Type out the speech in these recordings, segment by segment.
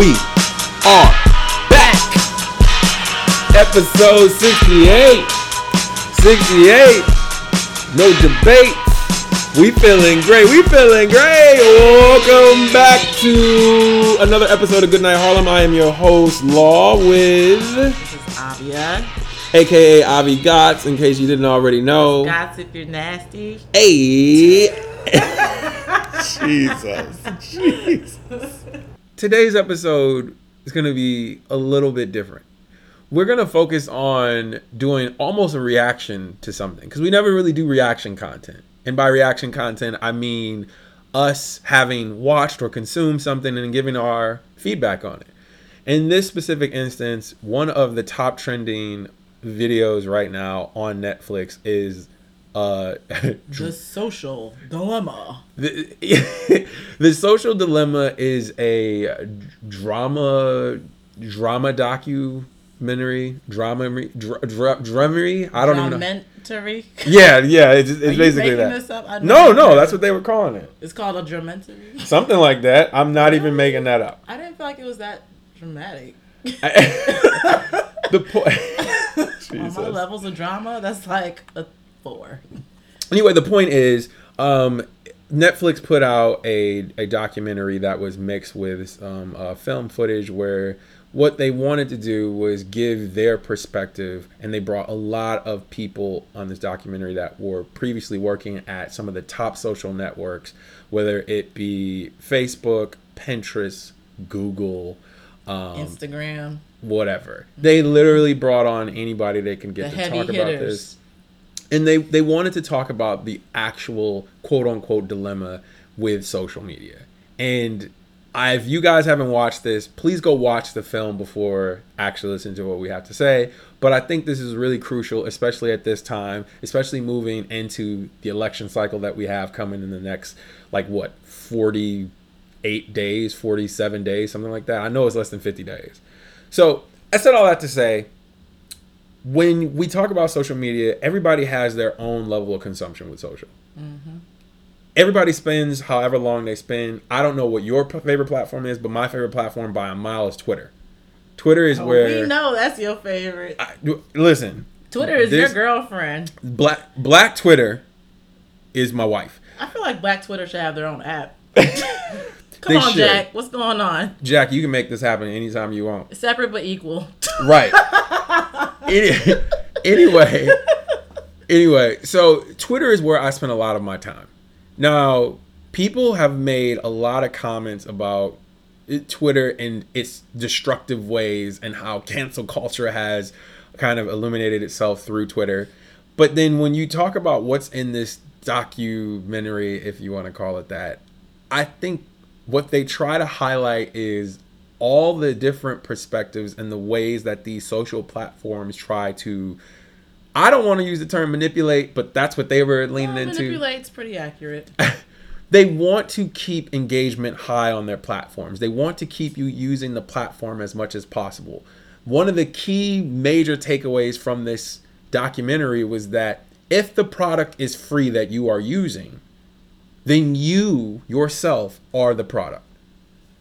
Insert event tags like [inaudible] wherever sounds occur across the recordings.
We are back. Episode 68. 68. No debate. We feeling great. We feeling great. Welcome back to another episode of Goodnight Harlem. I am your host, Law, with This is Avia. aka Avi Gotts, in case you didn't already know. Guys, if you're nasty. Hey. [laughs] Jesus. Jesus. Today's episode is going to be a little bit different. We're going to focus on doing almost a reaction to something because we never really do reaction content. And by reaction content, I mean us having watched or consumed something and giving our feedback on it. In this specific instance, one of the top trending videos right now on Netflix is uh [laughs] The social dilemma. the, [laughs] the social dilemma is a drama drama documentary drama dr, dr, drummery i don't even know Dramentary. yeah yeah it's, it's basically that this up? I no no that's what they were calling it It's called a dramentary. something like that i'm not even making that up I didn't feel like it was that dramatic. [laughs] the point my levels of drama, that's like a four. anyway, the point is, um, Netflix put out a, a documentary that was mixed with um, uh, film footage where what they wanted to do was give their perspective, and they brought a lot of people on this documentary that were previously working at some of the top social networks, whether it be Facebook, Pinterest, Google, um, Instagram. whatever. They literally brought on anybody they can get The to talk about this and they they wanted to talk about the actual quote unquote dilemma with social media. And I, if you guys haven't watched this, please go watch the film before actually listen to what we have to say. But I think this is really crucial, especially at this time, especially moving into the election cycle that we have coming in the next, like what, 48 days, 47 days, something like that. I know it's less than 50 days. So I said all that to say, when we talk about social media, everybody has their own level of consumption with social. Mm-hmm. Everybody spends however long they spend. I don't know what your favorite platform is, but my favorite platform by a mile is Twitter. Twitter is Oh, where we know that's your favorite. I, listen. Twitter is your girlfriend. Black Black Twitter is my wife. I feel like Black Twitter should have their own app. [laughs] [laughs] Come on, should. Jack. What's going on? Jack, you can make this happen anytime you want. Separate but equal. Right. [laughs] Any, anyway, anyway, so Twitter is where I spend a lot of my time. Now, people have made a lot of comments about Twitter and its destructive ways and how cancel culture has kind of illuminated itself through Twitter. But then when you talk about what's in this documentary, if you want to call it that, I think what they try to highlight is all the different perspectives and the ways that these social platforms try to I don't want to use the term manipulate, but that's what they were leaning Well, into. manipulate's pretty accurate. [laughs] They want to keep engagement high on their platforms. They want to keep you using the platform as much as possible. One of the key major takeaways from this documentary was that if the product is free that you are using, then you yourself are the product.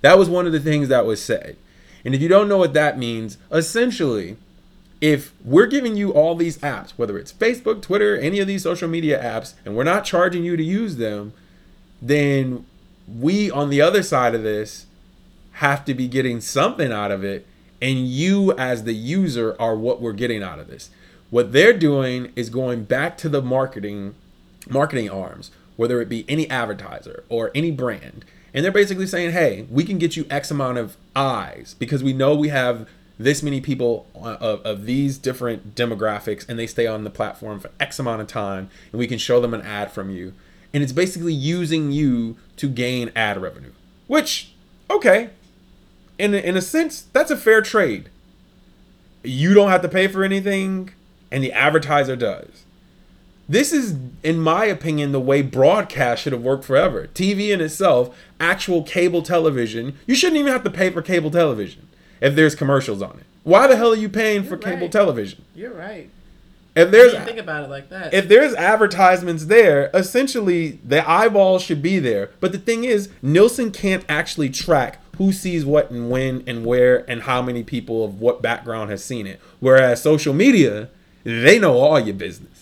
That was one of the things that was said. And if you don't know what that means, essentially, if we're giving you all these apps, whether it's Facebook, Twitter, any of these social media apps, and we're not charging you to use them, then we on the other side of this have to be getting something out of it. And you, as the user, are what we're getting out of this. What they're doing is going back to the marketing marketing arms, whether it be any advertiser or any brand. And they're basically saying, hey, we can get you X amount of eyes because we know we have this many people uh, of, of these different demographics and they stay on the platform for X amount of time and we can show them an ad from you. And it's basically using you to gain ad revenue, which, okay, in in a sense, that's a fair trade. You don't have to pay for anything and the advertiser does. This is, in my opinion, the way broadcast should have worked forever. TV in itself, actual cable television, you shouldn't even have to pay for cable television if there's commercials on it. Why the hell are you paying for You're cable right. television? You're right. If I there's think about it like that. if there's advertisements there, essentially the eyeballs should be there. But the thing is, Nielsen can't actually track who sees what and when and where and how many people of what background has seen it. Whereas social media, they know all your business.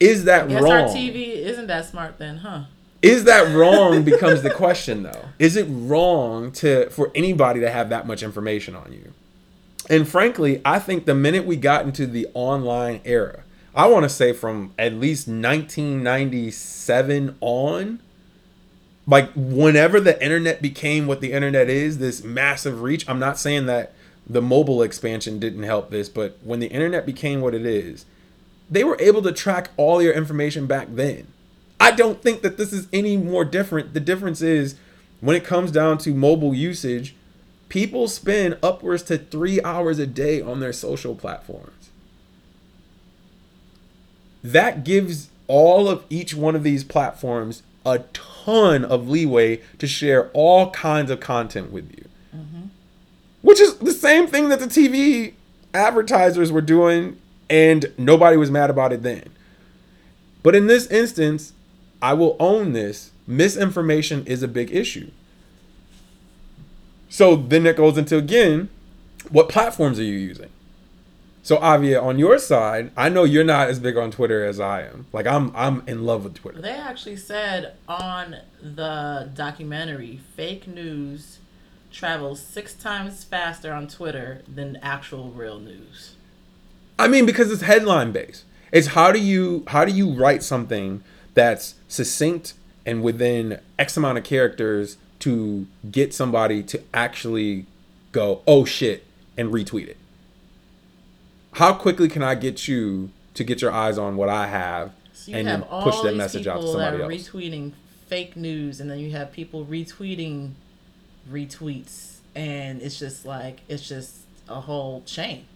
Is that Guess wrong? our TV isn't that smart then, huh? Is that wrong becomes the question though. Is it wrong to for anybody to have that much information on you? And frankly, I think the minute we got into the online era, I want to say from at least 1997 on, like whenever the internet became what the internet is, this massive reach. I'm not saying that the mobile expansion didn't help this, but when the internet became what it is, they were able to track all your information back then. I don't think that this is any more different. The difference is when it comes down to mobile usage, people spend upwards to three hours a day on their social platforms. That gives all of each one of these platforms a ton of leeway to share all kinds of content with you. Mm-hmm. Which is the same thing that the TV advertisers were doing, and nobody was mad about it then. But in this instance, I will own this. Misinformation is a big issue. So then it goes into again, what platforms are you using? So Avia, on your side, I know you're not as big on Twitter as I am. Like I'm I'm in love with Twitter. They actually said on the documentary, fake news travels six times faster on Twitter than actual real news. I mean, because it's headline based. It's how do you how do you write something that's succinct and within X amount of characters to get somebody to actually go, oh shit, and retweet it. How quickly can I get you to get your eyes on what I have so and then push that message out to somebody else? Retweeting fake news, and then you have people retweeting retweets, and it's just like it's just a whole chain.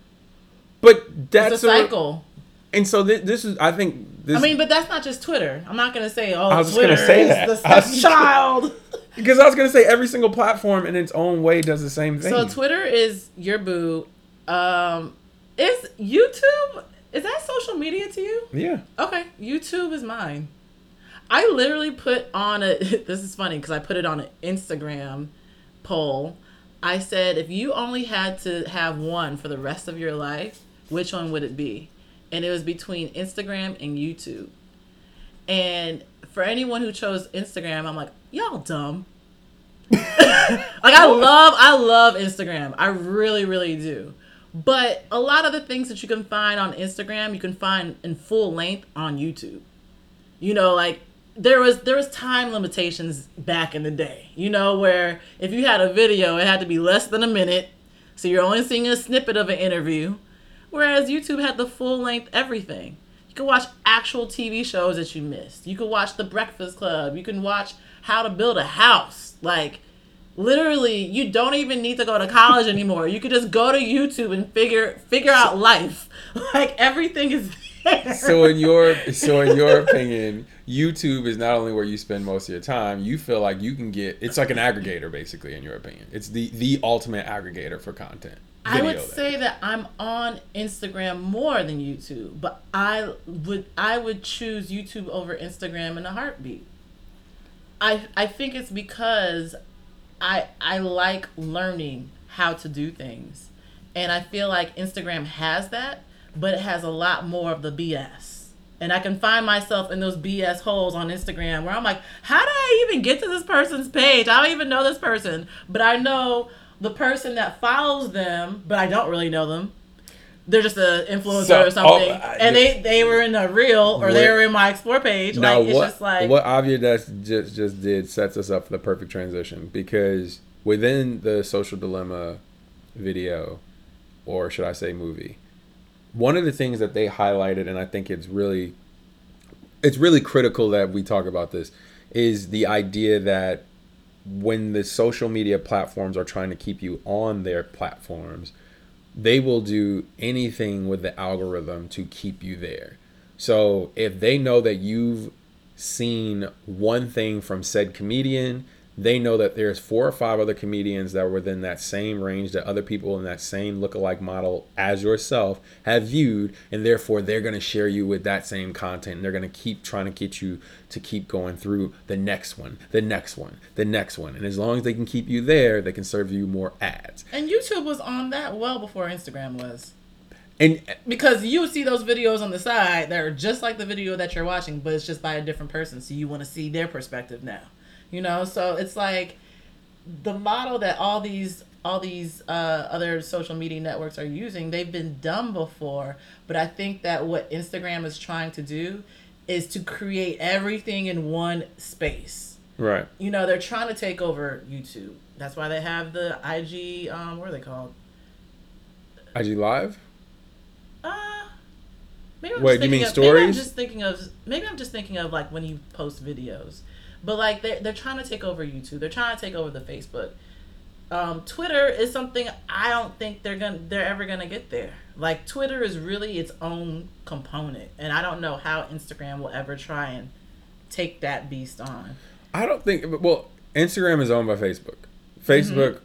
But that's it's a cycle. A, and so th- this is, I think, this. I mean, but that's not just Twitter. I'm not gonna say, oh, I was Twitter just gonna say that. the child. [laughs] Because I was gonna say every single platform in its own way does the same thing. So Twitter is your boo. Um, is YouTube is that social media to you? Yeah. Okay, YouTube is mine. I literally put on a. [laughs] This is funny because I put it on an Instagram poll. I said if you only had to have one for the rest of your life, which one would it be? And it was between Instagram and YouTube. And for anyone who chose Instagram, I'm like, y'all dumb. [laughs] like I love I love Instagram. I really really do. But a lot of the things that you can find on Instagram, you can find in full length on YouTube. You know, like there was there was time limitations back in the day. You know, where if you had a video, it had to be less than a minute, so you're only seeing a snippet of an interview. Whereas YouTube had the full length everything. You could watch actual TV shows that you missed. You could watch The Breakfast Club. You can watch How to Build a House. Like literally you don't even need to go to college anymore you could just go to youtube and figure figure out life [laughs] like everything is there. so in your [laughs] so in your opinion youtube is not only where you spend most of your time you feel like you can get it's like an aggregator basically in your opinion it's the the ultimate aggregator for content I would say that I'm on Instagram more than YouTube, but I would I would choose YouTube over Instagram in a heartbeat. I I think it's because I I like learning how to do things. And I feel like Instagram has that, but it has a lot more of the BS. And I can find myself in those BS holes on Instagram where I'm like, how did I even get to this person's page? I don't even know this person, but I know the person that follows them, but I don't really know them. They're just an influencer so, or oh, something, oh, I, and they they were in a reel or what, they were in my explore page. Now like, what, it's just like what Avia just just did sets us up for the perfect transition because within the social dilemma video, or should I say movie, one of the things that they highlighted, and I think it's really it's really critical that we talk about this, is the idea that when the social media platforms are trying to keep you on their platforms they will do anything with the algorithm to keep you there. So if they know that you've seen one thing from said comedian, they know that there's four or five other comedians that were within that same range that other people in that same lookalike model as yourself have viewed, and therefore they're going to share you with that same content. And they're going to keep trying to get you to keep going through the next one, the next one, the next one. And as long as they can keep you there, they can serve you more ads. And YouTube was on that well before Instagram was. And Because you see those videos on the side that are just like the video that you're watching, but it's just by a different person. So you want to see their perspective now. You know, so it's like the model that all these all these uh, other social media networks are using, they've been done before. But I think that what Instagram is trying to do is to create everything in one space. right. You know, they're trying to take over YouTube. That's why they have the IG. Um, what are they called? IG Live? Uh, maybe I'm Wait, just you mean of, Maybe I'm just thinking of. Maybe I'm just thinking of like when you post videos, but like they're they're trying to take over YouTube. They're trying to take over the Facebook. Um, Twitter is something I don't think they're gonna they're ever gonna get there. Like Twitter is really its own component, and I don't know how Instagram will ever try and take that beast on. I don't think. Well, Instagram is owned by Facebook. Facebook,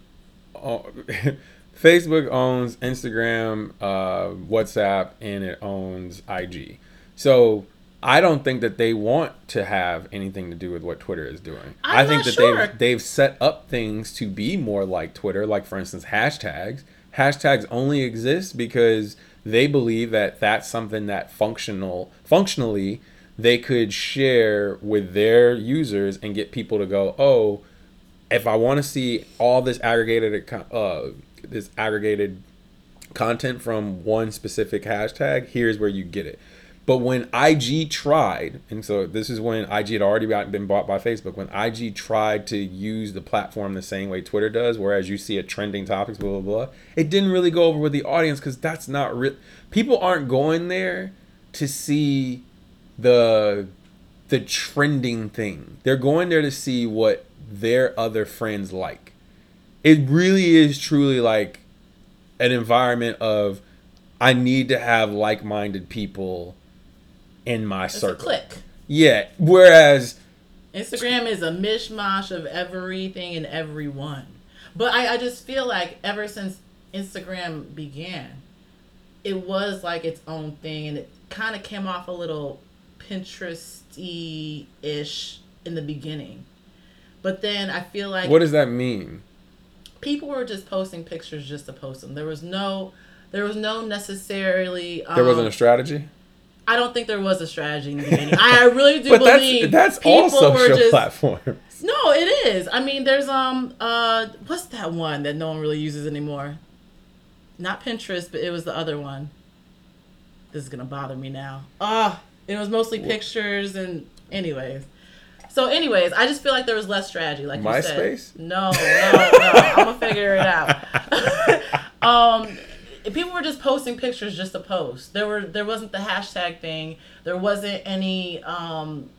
o- [laughs] Facebook owns Instagram, uh, WhatsApp, and it owns IG. So I don't think that they want to have anything to do with what Twitter is doing. I'm I think that sure. they've they've set up things to be more like Twitter, like for instance hashtags. Hashtags only exist because they believe that that's something that functional functionally they could share with their users and get people to go, oh, if I want to see all this aggregated uh, this aggregated content from one specific hashtag, here's where you get it. But when IG tried, and so this is when IG had already been bought by Facebook, when IG tried to use the platform the same way Twitter does, whereas you see a trending topics, blah, blah, blah, it didn't really go over with the audience because that's not real. People aren't going there to see the the trending thing. They're going there to see what their other friends like. It really is truly like an environment of I need to have like-minded people in my It's a circle. click. Yeah. Whereas Instagram is a mishmash of everything and everyone. But I, I just feel like ever since Instagram began, it was like its own thing and it kind of came off a little Pinteresty ish in the beginning. But then I feel like what does that mean? people were just posting pictures just to post them. There was no there was no necessarily um, There wasn't a strategy. I don't think there was a strategy in the beginning. I really do [laughs] But believe that's that's all were social just platforms. no, it is. I mean, there's um uh what's that one that no one really uses anymore? Not Pinterest, but it was the other one. This is gonna bother me now. Ah, it was mostly pictures and anyways. So, anyways, I just feel like there was less strategy, like you MySpace? said. No, no, no. I'm gonna figure it out. [laughs] um, people were just posting pictures just to post. There were there wasn't the hashtag thing. There wasn't any um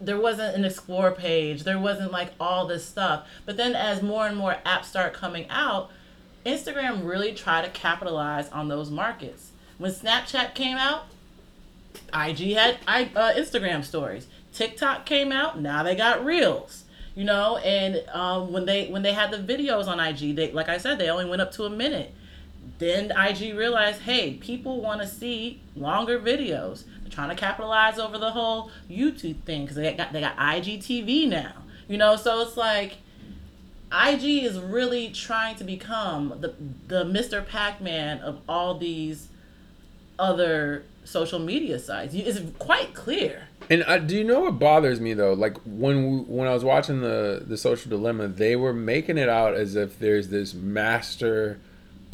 there wasn't an explore page. There wasn't like all this stuff. But then as more and more apps start coming out, Instagram really tried to capitalize on those markets. When Snapchat came out, IG had I, uh, Instagram stories. TikTok came out. Now they got Reels. You know, and um, when they when they had the videos on IG, they like I said, they only went up to a minute. Then IG realized, hey, people want to see longer videos. They're trying to capitalize over the whole YouTube thing because they got they got IGTV now. You know, so it's like IG is really trying to become the the Mr. Pac-Man of all these other social media sites. It's quite clear. And I, do you know what bothers me though? Like when we, when I was watching the the Social Dilemma, they were making it out as if there's this master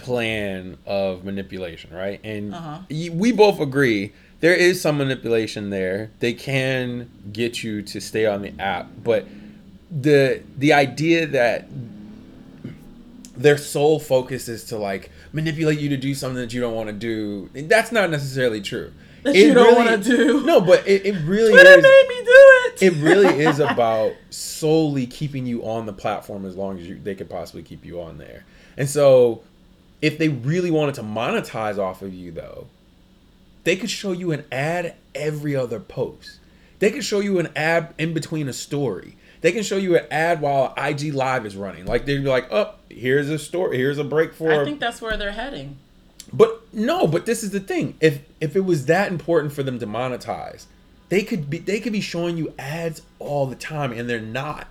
plan of manipulation, right? And Uh-huh. we both agree there is some manipulation there. They can get you to stay on the app, but the the idea that their sole focus is to like manipulate you to do something that you don't want to do. That's not necessarily true. That It you don't really- wanna do. No, but it, it really Twitter is. made me do it. It really [laughs] is about solely keeping you on the platform as long as you, they could possibly keep you on there. And so, if they really wanted to monetize off of you, though, they could show you an ad every other post. They could show you an ad in between a story. they can show you an ad while IG Live is running. Like they'd be like, "Oh, here's a story. Here's a break for." I think that's where they're heading. But no, but this is the thing. If if it was that important for them to monetize, they could be they could be showing you ads all the time, and they're not.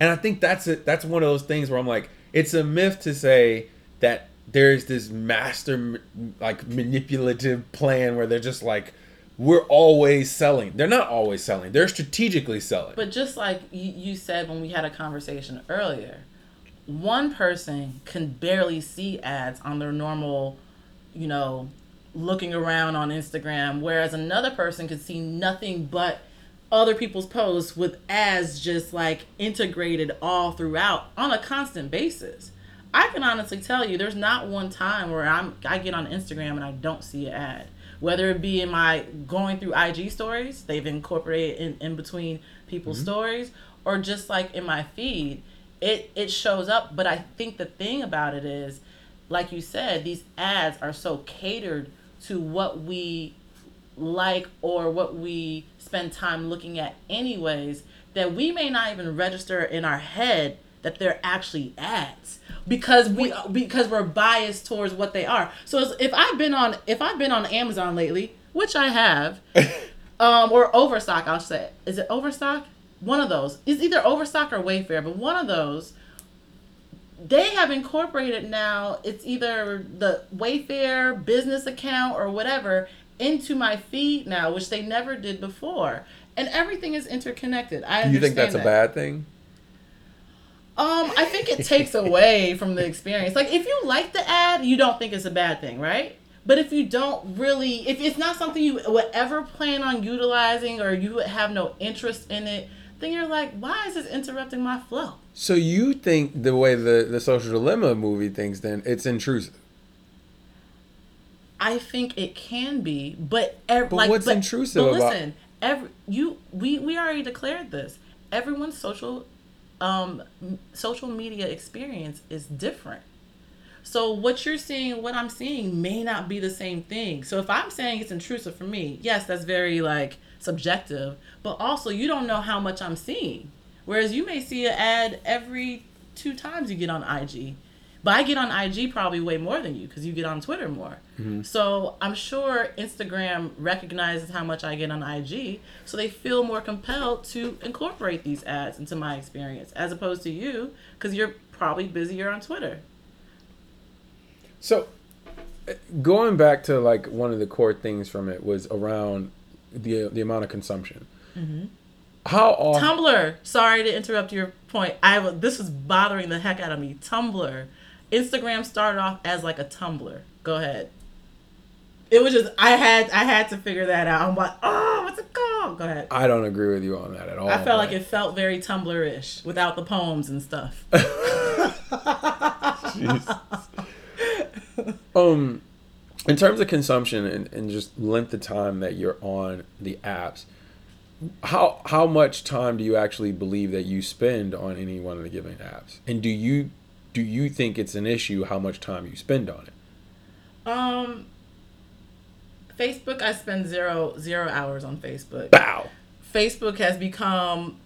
And I think that's it. That's one of those things where I'm like, it's a myth to say that there's this master like manipulative plan where they're just like we're always selling. They're not always selling. They're strategically selling. But just like you said when we had a conversation earlier, one person can barely see ads on their normal, you know, looking around on Instagram, whereas another person could see nothing but other people's posts with ads just like integrated all throughout on a constant basis. I can honestly tell you there's not one time where I'm I get on Instagram and I don't see an ad whether it be in my going through IG stories, they've incorporated in, in between people's mm-hmm. stories, or just like in my feed, it it shows up. But I think the thing about it is, like you said, these ads are so catered to what we like or what we spend time looking at anyways that we may not even register in our head that they're actually ads because we because we're biased towards what they are. So if I've been on if I've been on Amazon lately, which I have, [laughs] um, or Overstock, I'll say, is it Overstock? One of those. is either Overstock or Wayfair, but one of those. They have incorporated now. It's either the Wayfair business account or whatever into my feed now, which they never did before, and everything is interconnected. I you think that's that. a bad thing? Um, I think it takes away from the experience. Like if you like the ad, you don't think it's a bad thing, right? But if you don't really, if it's not something you would ever plan on utilizing or you would have no interest in it, then you're like, why is this interrupting my flow? So you think the way the the social dilemma movie thinks, then it's intrusive. I think it can be, but every, but like, what's but, intrusive but listen, every you we we already declared this. Everyone's social um, social media experience is different. So what you're seeing, what I'm seeing, may not be the same thing. So if I'm saying it's intrusive for me, yes, that's very like subjective. But also, you don't know how much I'm seeing. Whereas you may see an ad every two times you get on IG. But I get on IG probably way more than you because you get on Twitter more. Mm-hmm. So I'm sure Instagram recognizes how much I get on IG, so they feel more compelled to incorporate these ads into my experience as opposed to you because you're probably busier on Twitter. So going back to like one of the core things from it was around the the amount of consumption. Mm-hmm. How often? Tumblr. Sorry to interrupt your point. I this is bothering the heck out of me. Tumblr Instagram started off as like a Tumblr. Go ahead. It was just I had I had to figure that out. I'm like, oh, what's it called? Go ahead. I don't agree with you on that at all. I felt like it felt very Tumblr-ish without the poems and stuff. [laughs] um, in terms of consumption and, and just length of time that you're on the apps, how how much time do you actually believe that you spend on any one of the given apps? And do you do you think it's an issue how much time you spend on it? Um, Facebook, I spend zero zero hours on Facebook. Wow. Facebook has become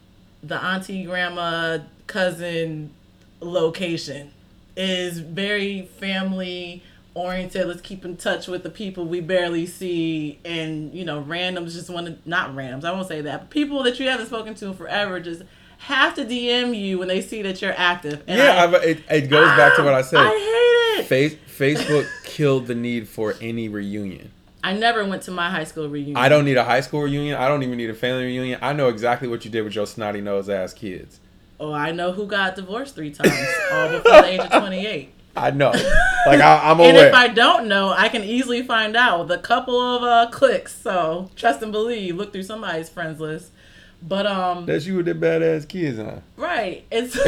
the auntie, grandma, cousin location. It is very family oriented. Let's keep in touch with the people we barely see, and you know, randoms just want to not randoms. I won't say that, but people that you haven't spoken to forever just have to DM you when they see that you're active. And yeah, I, it, it goes back to what I said. I hate it. Face, Facebook [laughs] killed the need for any reunion. I never went to my high school reunion. I don't need a high school reunion. I don't even need a family reunion. I know exactly what you did with your snotty nose ass kids. Oh, I know who got divorced three times, all before the age of [laughs] 28. I know. Like I, am [laughs] aware. and if I don't know, I can easily find out with a couple of uh, clicks. So trust and believe. Look through somebody's friends list. But um That's you with the badass kids, huh? Right. It's [laughs]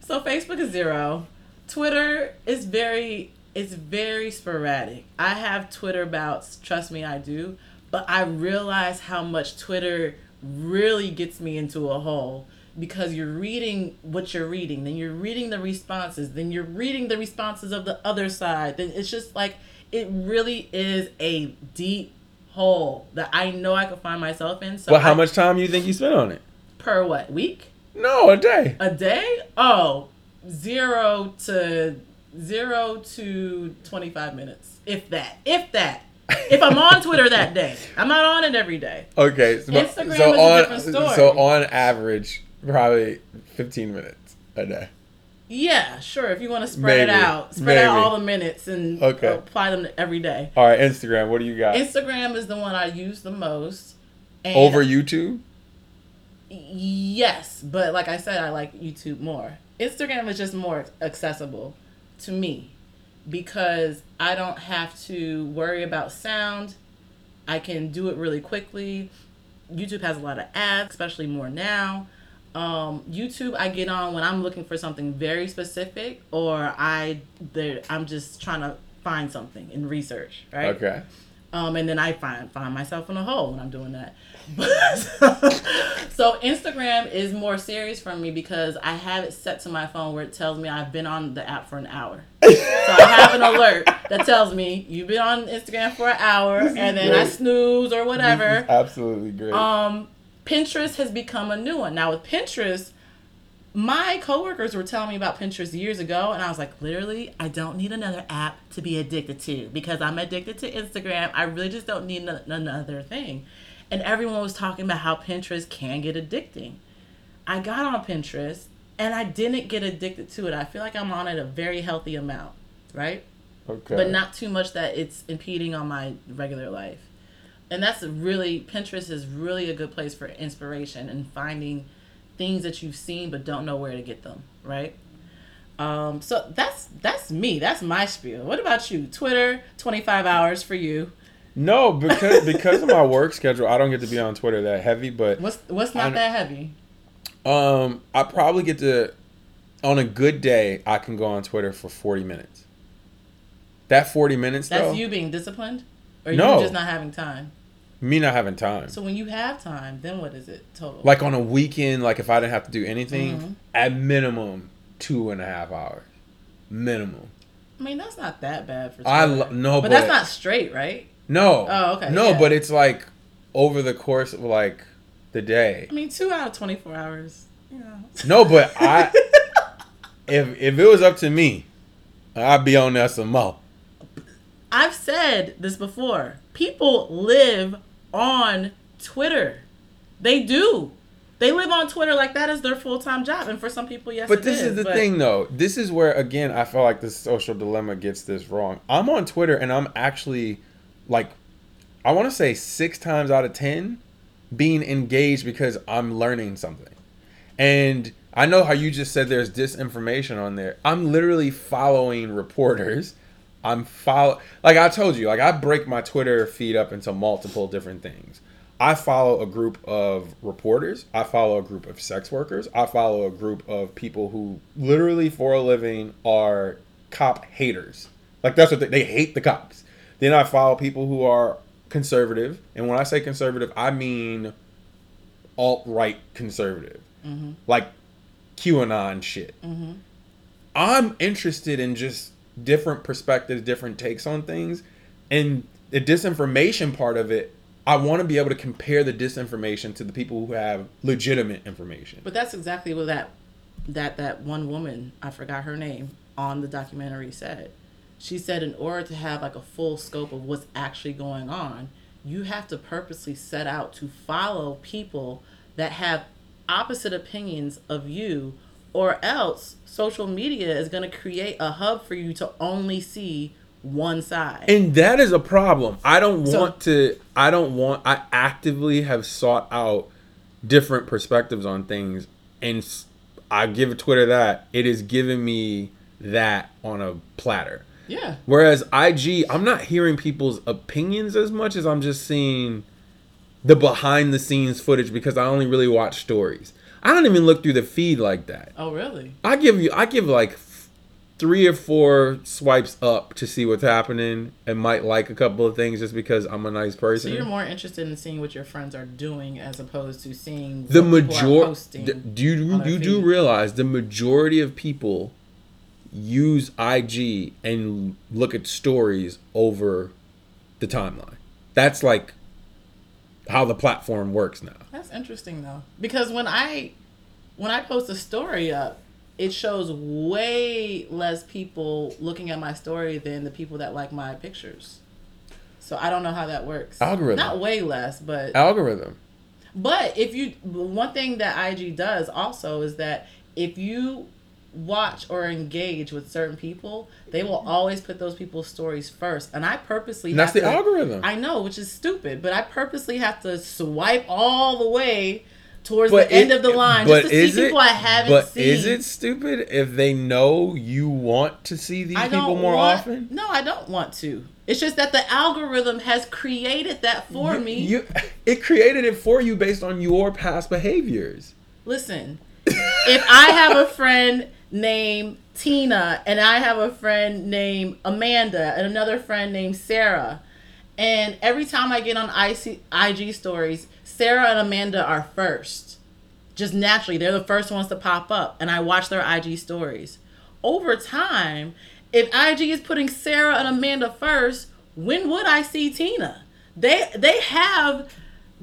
So Facebook is zero. Twitter is very it's very sporadic. I have Twitter bouts, trust me I do, but I realize how much Twitter really gets me into a hole because you're reading what you're reading, then you're reading the responses, then you're reading the responses of the other side. Then it's just like it really is a deep hole that I know I could find myself in. So Well, how I- much time do you think you spent on it? per what week? No, a day. A day? Oh, zero to zero to twenty five minutes, if that, if that. if I'm on Twitter that day, I'm not on it every day. Okay, so, Instagram so is a on different story. so on average, probably 15 minutes a day. Yeah, sure. If you want to spread it out, spread out all the minutes and Okay. apply them to every day. All right, Instagram. What do you got? Instagram is the one I use the most. And Over YouTube? Yes, but like I said, I like YouTube more. Instagram is just more accessible to me because I don't have to worry about sound. I can do it really quickly. YouTube has a lot of ads, especially more now. Um, YouTube, I get on when I'm looking for something very specific, or I there I'm just trying to find something in research, right? Okay. Um, and then I find find myself in a hole when I'm doing that. [laughs] so Instagram is more serious for me because I have it set to my phone where it tells me I've been on the app for an hour. so I have an alert that tells me you've been on Instagram for an hour, and then I snooze or whatever. absolutely great. Um, Pinterest has become a new one now. With Pinterest, my coworkers were telling me about Pinterest years ago, and I was like, literally, I don't need another app to be addicted to because I'm addicted to Instagram. I really just don't need an- another thing. And everyone was talking about how Pinterest can get addicting. I got on Pinterest and I didn't get addicted to it. I feel like I'm on it a very healthy amount, right? okay. but not too much that it's impeding on my regular life. And that's really Pinterest is really a good place for inspiration and finding things that you've seen but don't know where to get them, right? Um, so that's that's me. That's my spiel. What about you? Twitter, 25 hours for you. No, because because of my [laughs] work schedule, I don't get to be on Twitter that heavy. But What's what's not that heavy? um, I probably get to on a good day, I can go on Twitter for forty minutes. That forty minutes That's though, you being disciplined, or No. you just not having time. Me not having time. So when you have time, then what is it total? like on a weekend, like if I didn't have to do anything, Mhm. at minimum two and a half hours, minimum. I mean, that's not that bad for. I lo- no, but, that's not straight, right? No. Oh, okay, No, yeah. but it's like over the course of like the day. I mean, two out of 24 hours. Yeah. No, but [laughs] I if if it was up to me, I'd be on there some more. I've said this before. People live on Twitter. They do. They live on Twitter like that is their full time job, and for some people, yes. But this is the but- thing though. This is where again I feel like the social dilemma gets this wrong. I'm on Twitter and I'm actually like I want to say 6 times out of 10 being engaged because I'm learning something. And I know how you just said there's disinformation on there. I'm literally following reporters. I'm follow like I told you, like I break my Twitter feed up into multiple different things. I follow a group of reporters. I follow a group of sex workers. I follow a group of people who literally for a living are cop haters. Like that's what they, they hate the cops. Then I follow people who are conservative, and when I say conservative, I mean alt right conservative, mm-hmm. like QAnon shit. Mm-hmm. I'm interested in just different perspectives, different takes on things, and the disinformation part of it. I want to be able to compare the disinformation to the people who have legitimate information. But that's exactly what that that that one woman I forgot her name on the documentary said. She said in order to have like a full scope of what's actually going on, you have to purposely set out to follow people that have opposite opinions of you or else social media is going to create a hub for you to only see one side. And that is a problem. I don't So- want to I don't want I actively have sought out different perspectives on things and I give Twitter that it is giving me that on a platter. yeah. Whereas IG, I'm not hearing people's opinions as much as I'm just seeing the behind the scenes footage because I only really watch stories. I don't even look through the feed like that. Oh, really? I give you I give like three or four swipes up to see what's happening and might like a couple of things just because I'm a nice person. So you're more interested in seeing what your friends are doing as opposed to seeing the what people are major posting. do you you do realize the majority of people use IG and look at stories over the timeline. That's like how the platform works now. Interesting though, because when I when I post a story up, it shows way less people looking at my story than the people that like my pictures. So I don't know how that works. Algorithm. Not way less, but Algorithm. but if you one thing that IG does also is that if you watch or engage with certain people, they will always put those people's stories first. And I purposely And that's have the to- algorithm. I know, which is stupid, but I purposely have to swipe all the way towards But the end of the line but just to see is it- people I haven't But seen. is it stupid if they know you want to see these people more want, often? No, I don't want to. It's just that the algorithm has created that for You- me. You, it created it for you based on your past behaviors. Listen, if I have a friend named Tina and I have a friend named Amanda and another friend named Sarah, and every time I get on IC, IG stories, Sarah and Amanda are first. Just naturally, they're the first ones to pop up, and I watch their IG stories. Over time, if IG is putting Sarah and Amanda first, when would I see Tina? They they have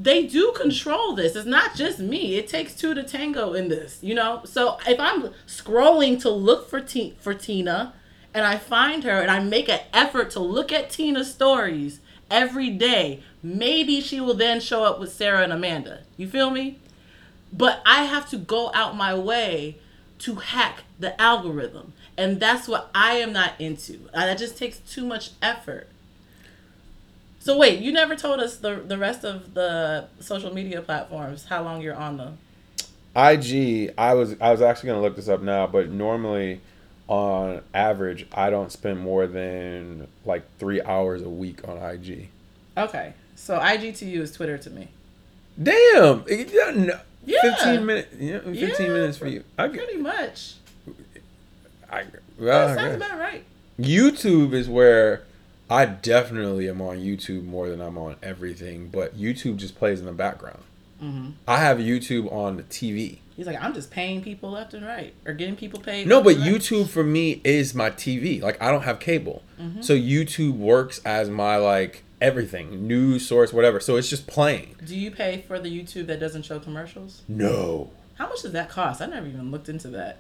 they do control this. It's not just me. It takes two to tango in this, you know. So if I'm scrolling to look for T- for Tina, and I find her, and I make an effort to look at Tina's stories every day, maybe she will then show up with Sarah and Amanda. You feel me? But I have to go out my way to hack the algorithm, and that's what I am not into. That just takes too much effort. So wait, you never told us the the rest of the social media platforms how long you're on them. IG, I was I was actually gonna look this up now, but normally, on average, I don't spend more than like three hours a week on IG. Okay, so IG to you is Twitter to me. Damn, yeah, fifteen minutes. Yeah, fifteen Yeah, minutes for you. I, Pretty much. I That well, I sounds about right. YouTube is where I definitely am on YouTube more than I'm on everything, but YouTube just plays in the background. hmm I have YouTube on the TV. He's like, I'm just paying people left and right, or getting people paid. No, but right." YouTube for me is my TV. Like I don't have cable. Mm-hmm. So YouTube works as my like everything, news source, whatever. So it's just playing. Do you pay for the YouTube that doesn't show commercials? No. How much does that cost? I never even looked into that.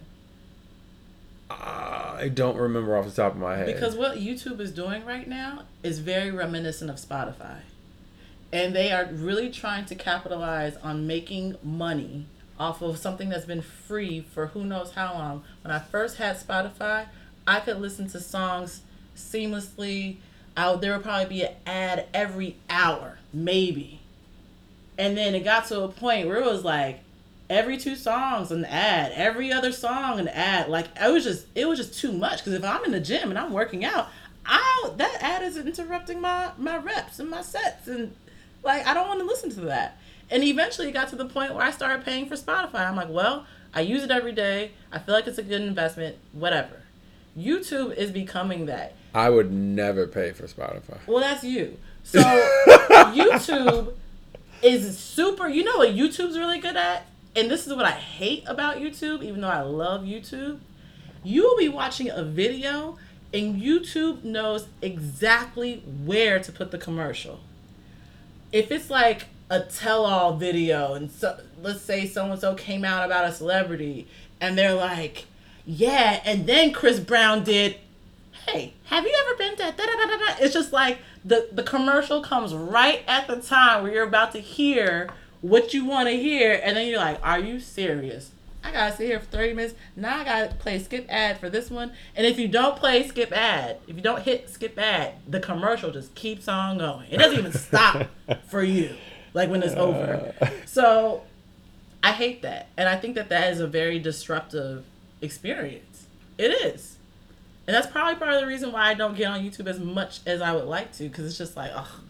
I don't remember off the top of my head. Because what YouTube is doing right now is very reminiscent of Spotify. And they are really trying to capitalize on making money off of something that's been free for who knows how long. When I first had Spotify, I could listen to songs seamlessly. I, there would probably be an ad every hour, maybe. And then it got to a point where it was like every two songs an ad, every other song an ad. Like it was just it was just too much. Because if I'm in the gym and I'm working out, I that ad is interrupting my my reps and my sets, and like I don't want to listen to that. And eventually it got to the point where I started paying for Spotify. I'm like, well, I use it every day. I feel like it's a good investment. Whatever. YouTube is becoming that. I would never pay for Spotify. Well, that's you. [laughs] So YouTube is super. You know what YouTube's really good at, and this is what I hate about YouTube. Even though I love YouTube, you will be watching a video, and YouTube knows exactly where to put the commercial. If it's like a tell-all video, and so let's say so and so came out about a celebrity, and they're like, "Yeah," and then Chris Brown did hey, have you ever been to da da da da? It's just like the the commercial comes right at the time where you're about to hear what you want to hear, and then you're like, are you serious? I gotta sit here for 30 minutes. Now I gotta play skip ad for this one. And if you don't play skip ad, if you don't hit skip ad, the commercial just keeps on going. It doesn't even stop [laughs] for you, like when it's over. Uh. So I hate that. And I think that that is a very disruptive experience. It is. And that's probably part of the reason why I don't get on YouTube as much as I would like to, because it's just like, oh,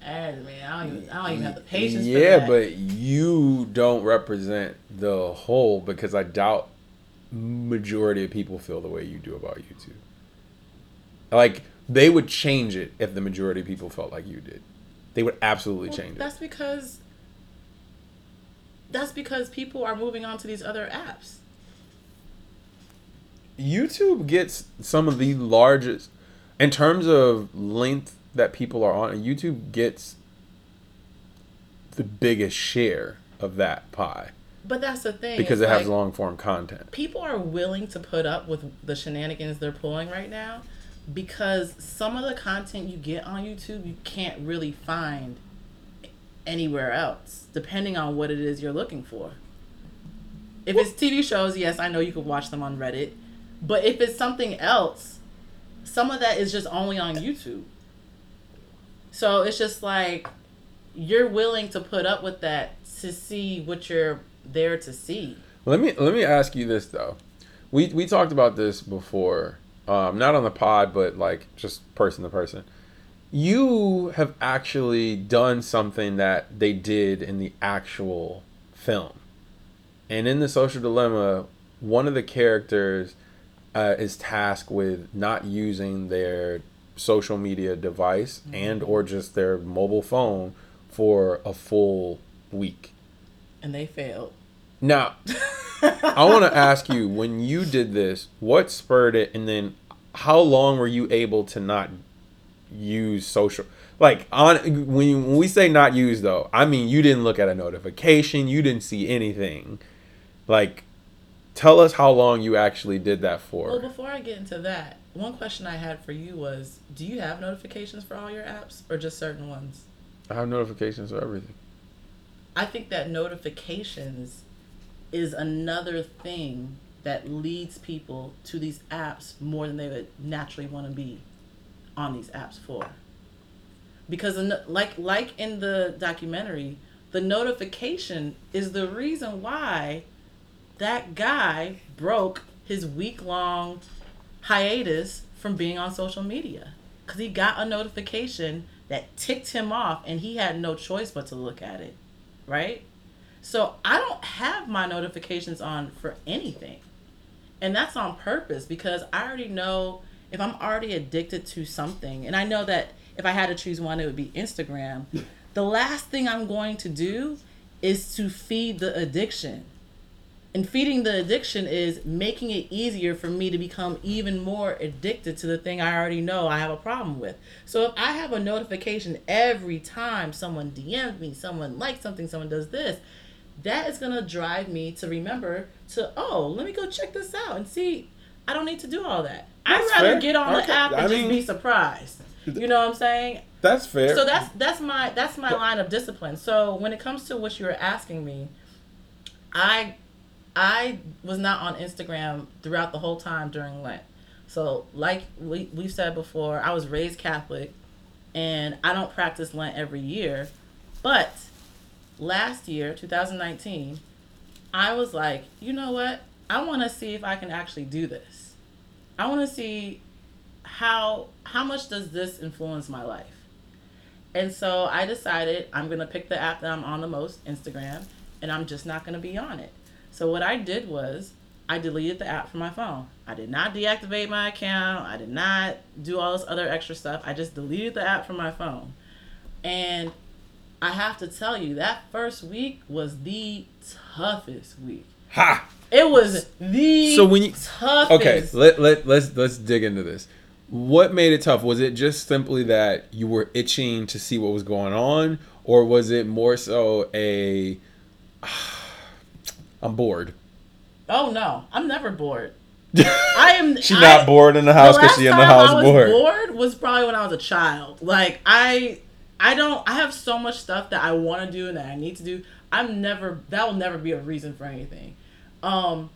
man. I don't even, I don't even have the patience for Yeah, but you don't represent the whole because I doubt majority of people feel the way you do about YouTube. Like they would change it if the majority of people felt like you did. They would absolutely Well, change it. That's because that's because people are moving on to these other apps. YouTube gets some of the largest in terms of length that people are on. YouTube gets the biggest share of that pie But that's the thing. because it has long form content. people are willing to put up with the shenanigans they're pulling right now because some of the content you get on YouTube you can't really find anywhere else depending on what it is you're looking for. If it's TV shows, yes, I know you could watch them on Reddit, but if it's something else, some of that is just only on YouTube. So it's just like you're willing to put up with that to see what you're there to see. Let me let me ask you this though. We we talked about this before, um, not on the pod, but like just person to person. You have actually done something that they did in the actual film, and in the Social Dilemma, one of the characters uh, is tasked with not using their social media device mm-hmm. and or just their mobile phone for a full week. And they failed. Now, I want to [laughs] ask you when you did this, what spurred it, and then how long were you able to not use social? Like on when, you, when we say not use though, I mean you didn't look at a notification, you didn't see anything. Like, tell us how long you actually did that for. Well, before I get into that, one question I had for you was do you have notifications for all your apps or just certain ones? I have notifications for everything. I think that notifications is another thing that leads people to these apps more than they would naturally want to be on these apps for. Because the like like in the documentary, the notification is the reason why that guy broke his week long hiatus from being on social media. Because he got a notification that ticked him off and he had no choice but to look at it right? So i don't have my notifications on for anything. And that's on purpose because i already know if i'm already addicted to something and i know that if i had to choose one it would be instagram. The last thing i'm going to do is to feed the addiction and feeding the addiction is making it easier for me to become even more addicted to the thing I already know I have a problem with. So if I have a notification every time someone DMs me, someone likes something, someone does this, that is going to drive me to remember to, oh, let me go check this out and see. I don't need to do all that. I'd rather fair. get on Okay. the app and I just mean- be surprised. You know what I'm saying? That's fair. so that's that's my that's my line of discipline so when it comes to what you were asking me i i was not on instagram throughout the whole time during lent. So like we, we've said before i was raised catholic and i don't practice lent every year. But last year 2019 i was like you know what? I want to see if i can actually do this. I want to see how how much does this influence my life? And so I decided I'm going to pick the app that I'm on the most, Instagram, and I'm just not going to be on it. So what I did was I deleted the app from my phone. I did not deactivate my account. I did not do all this other extra stuff. I just deleted the app from my phone. And I have to tell you, that first week was the toughest week. ha. It was the So when you- toughest. Okay, let, let let's let's dig into this. What made it tough? Was it just simply that you were itching to see what was going on, or was it more so a I'm bored? Oh no, I'm never bored. [laughs] I am. She's I- not bored in the house because she in the house I was bored. bored was probably when I was a child. Like I, I don't. I have so much stuff that I want to do and that I need to do. I'm never. That will never be a reason for anything. Um,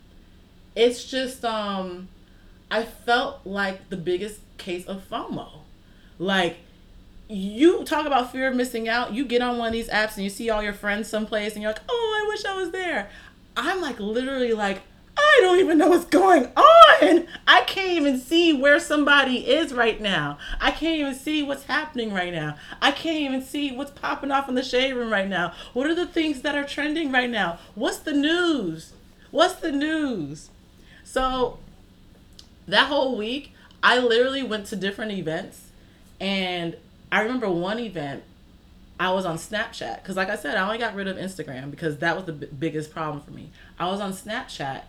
it's just um, I felt like the biggest case of FOMO. Like you talk about fear of missing out. You get on one of these apps and you see all your friends someplace and you're like, oh, I wish I was there. I'm like literally like, I don't even know what's going on. I can't even see where somebody is right now. I can't even see what's happening right now. I can't even see what's popping off in the shade room right now. What are the things that are trending right now? What's the news? What's the news? So that whole week, I literally went to different events, and I remember one event. I was on Snapchat because, like I said, I only got rid of Instagram because that was the b- biggest problem for me. I was on Snapchat,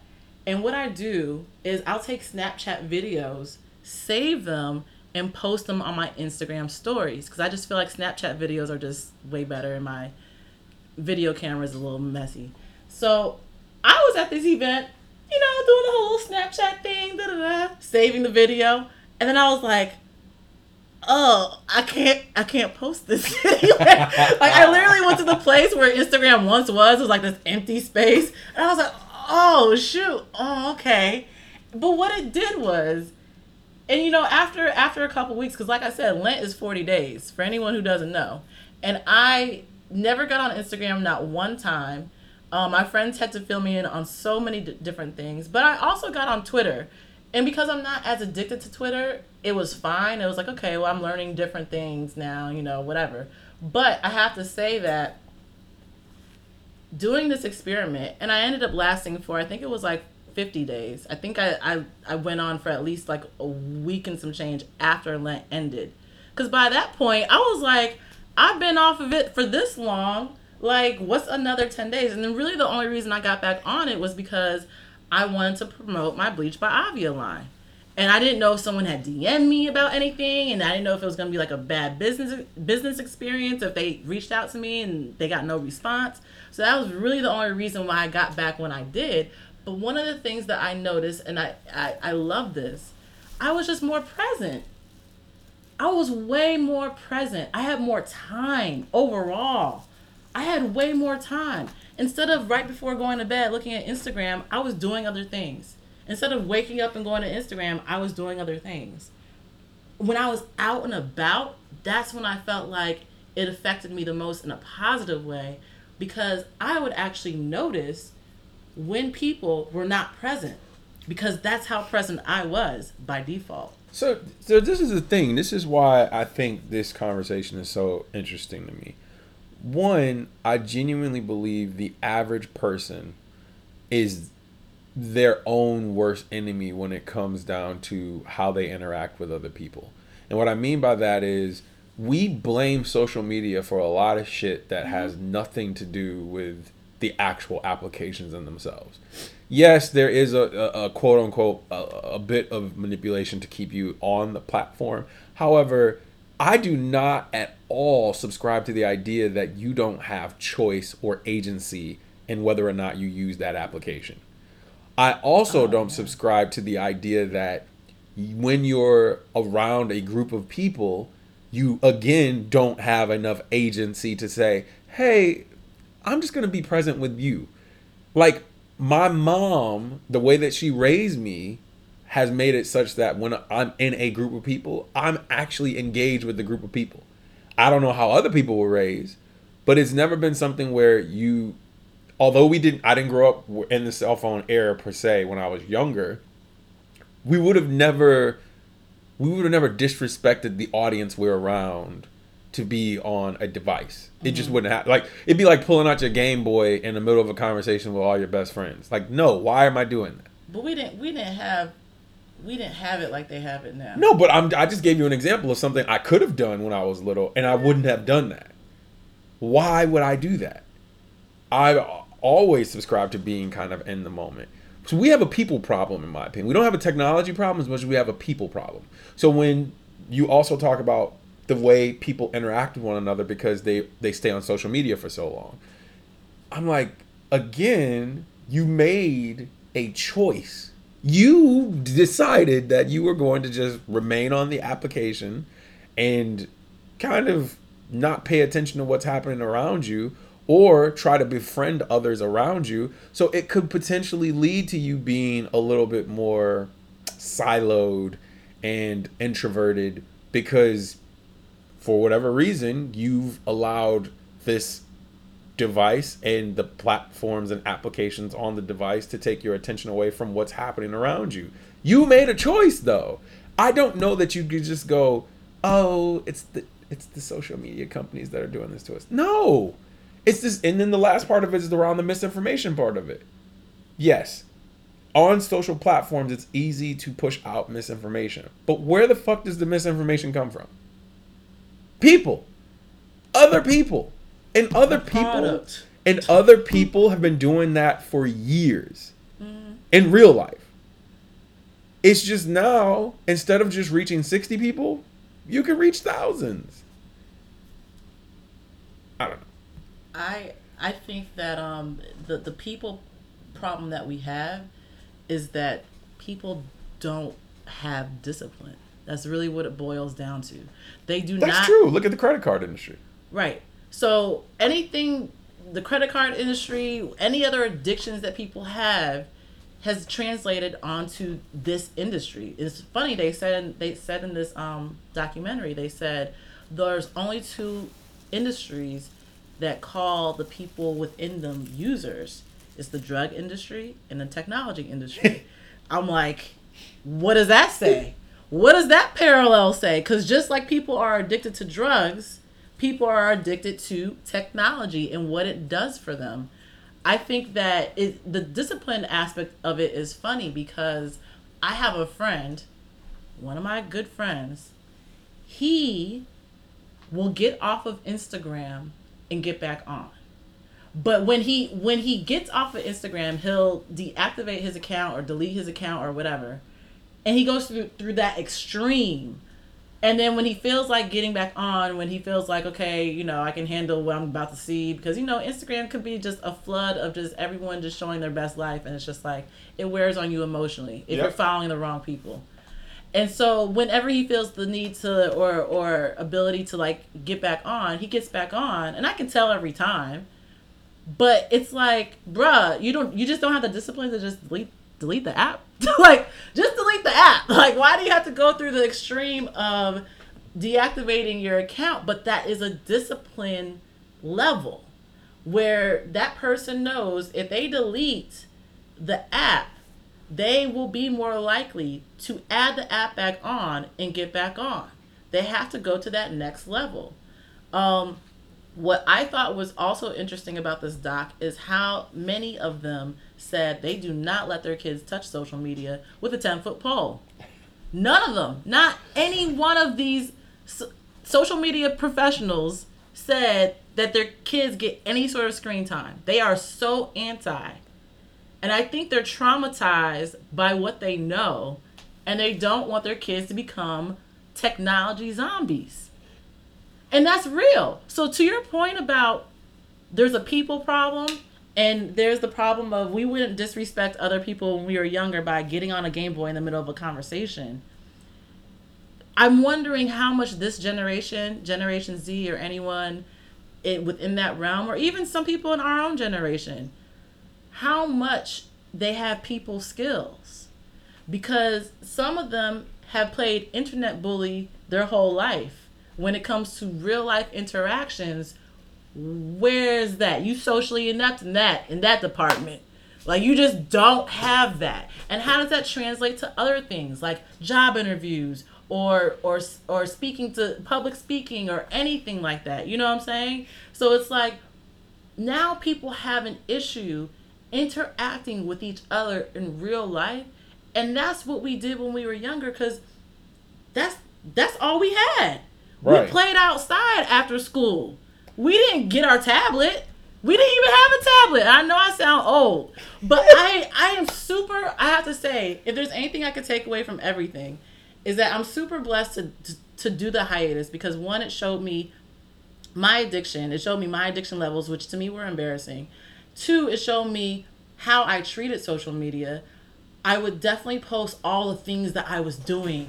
and what I do is I'll take Snapchat videos, save them, and post them on my Instagram stories because I just feel like Snapchat videos are just way better in my video camera is a little messy. So I was at this event, you know, doing the whole Snapchat thing, da da da, saving the video, and then I was like, oh, I can't, I can't post this [laughs] like I literally went to the place where Instagram once was. It was like this empty space, and I was like, oh shoot, oh okay. But what it did was, and you know, after after a couple weeks, because like I said, Lent is forty days for anyone who doesn't know, and I never got on Instagram not one time. Um, my friends had to fill me in on so many d- different things, but I also got on Twitter. And because I'm not as addicted to Twitter, it was fine. It was like, okay, well, I'm learning different things now, you know, whatever. But I have to say that doing this experiment, and I ended up lasting for, I think it was like 50 days. I think I, I, I went on for at least like a week and some change after Lent ended. Because by that point, I was like, I've been off of it for this long. Like, what's another 10 days? And then, really, the only reason I got back on it was because I wanted to promote my Bleach by Avia line. And I didn't know if someone had DM'd me about anything, and I didn't know if it was gonna be like a bad business business experience if they reached out to me and they got no response. So that was really the only reason why I got back when I did. But one of the things that I noticed, and I, I, I love this, I was just more present. I was way more present. I had more time overall. I had way more time. Instead of right before going to bed looking at Instagram, I was doing other things. Instead of waking up and going to Instagram, I was doing other things. When I was out and about, that's when I felt like it affected me the most in a positive way because I would actually notice when people were not present because that's how present I was by default. So, so this is the thing. This is why I think this conversation is so interesting to me. One, I genuinely believe the average person is their own worst enemy when it comes down to how they interact with other people. And what I mean by that is we blame social media for a lot of shit that mm-hmm. has nothing to do with the actual applications in themselves. Yes, there is a, a, a quote unquote a, a bit of manipulation to keep you on the platform. However, I do not at all subscribe to the idea that you don't have choice or agency in whether or not you use that application. I also Oh, don't yeah. subscribe to the idea that when you're around a group of people, you again don't have enough agency to say, hey, I'm just going to be present with you. Like my mom, the way that she raised me has made it such that when I'm in a group of people, I'm actually engaged with the group of people. I don't know how other people were raised, but it's never been something where you although we didn't I didn't grow up in the cell phone era per se when I was younger, we would have never we would have never disrespected the audience we're around to be on a device. It just mm-hmm. wouldn't happen. Like it'd be like pulling out your Game Boy in the middle of a conversation with all your best friends. Like, no, why am I doing that? But we didn't we didn't have we didn't have it like they have it now. No, but I'm I just gave you an example of something I could have done when I was little and I wouldn't have done that. Why would I do that? I always subscribe to being kind of in the moment. So we have a people problem in my opinion. We don't have a technology problem as much as we have a people problem. So when you also talk about the way people interact with one another because they they stay on social media for so long. I'm like again, you made a choice. You decided that you were going to just remain on the application and kind of not pay attention to what's happening around you or try to befriend others around you. So it could potentially lead to you being a little bit more siloed and introverted because for whatever reason you've allowed this device and the platforms and applications on the device to take your attention away from what's happening around you. You made a choice though. I don't know that you could just go, "Oh, it's the it's the social media companies that are doing this to us." No. It's this and then the last part of it is around the misinformation part of it. Yes. On social platforms it's easy to push out misinformation. But where the fuck does the misinformation come from? People. Other people. And other people and other people have been doing that for years in real life. It's just now, instead of just reaching 60 people, you can reach thousands. I don't know. I I think that um the the people problem that we have is that people don't have discipline. That's really what it boils down to. They do That's not true. Look at the credit card industry. Right. So anything, the credit card industry, any other addictions that people have, has translated onto this industry. It's funny they said they said in this um, documentary they said there's only two industries that call the people within them users. It's the drug industry and the technology industry. [laughs] I'm like, what does that say? What does that parallel say? Because just like people are addicted to drugs, people are addicted to technology and what it does for them. I think that it, the discipline aspect of it is funny because I have a friend, one of my good friends, he will get off of Instagram and get back on. But when he when he gets off of Instagram, he'll deactivate his account or delete his account or whatever. And he goes through through that extreme and then when he feels like getting back on, when he feels like, okay, you know, I can handle what I'm about to see, because, you know, Instagram could be just a flood of just everyone just showing their best life. And it's just like, it wears on you emotionally if Yep. you're following the wrong people. And so whenever he feels the need to or or ability to like get back on, he gets back on, and I can tell every time. But it's like, bruh, you don't you just don't have the discipline to just delete delete the app. [laughs] like just delete the app. [laughs] Like why do you have to go through the extreme of deactivating your account? But that is a discipline level where that person knows if they delete the app, they will be more likely to add the app back on and get back on. They have to go to that next level. Um, what I thought was also interesting about this doc is how many of them said they do not let their kids touch social media with a 10 foot pole. None of them, not any one of these so- social media professionals said that their kids get any sort of screen time. They are so anti. And I think they're traumatized by what they know and they don't want their kids to become technology zombies. And that's real. So to your point about there's a people problem and there's the problem of we wouldn't disrespect other people when we were younger by getting on a Game Boy in the middle of a conversation. I'm wondering how much this generation, Generation Z, or anyone it, within that realm, or even some people in our own generation, how much they have people skills. Because some of them have played internet bully their whole life. When it comes to real life interactions, where's that? You socially inept in that in that department. Like you just don't have that. And how does that translate to other things like job interviews or or or speaking to public speaking or anything like that? You know what I'm saying? So it's like now people have an issue interacting with each other in real life and that's what we did when we were younger cuz that's that's all we had. Right. We played outside after school. We didn't get our tablet. We didn't even have a tablet. I know I sound old, but [laughs] I I am super. I have to say, if there's anything I could take away from everything, is that I'm super blessed to to, to do the hiatus because one, it showed me my addiction. It showed me my addiction levels, which to me were embarrassing. Two, it showed me how I treated social media. I would definitely post all the things that I was doing.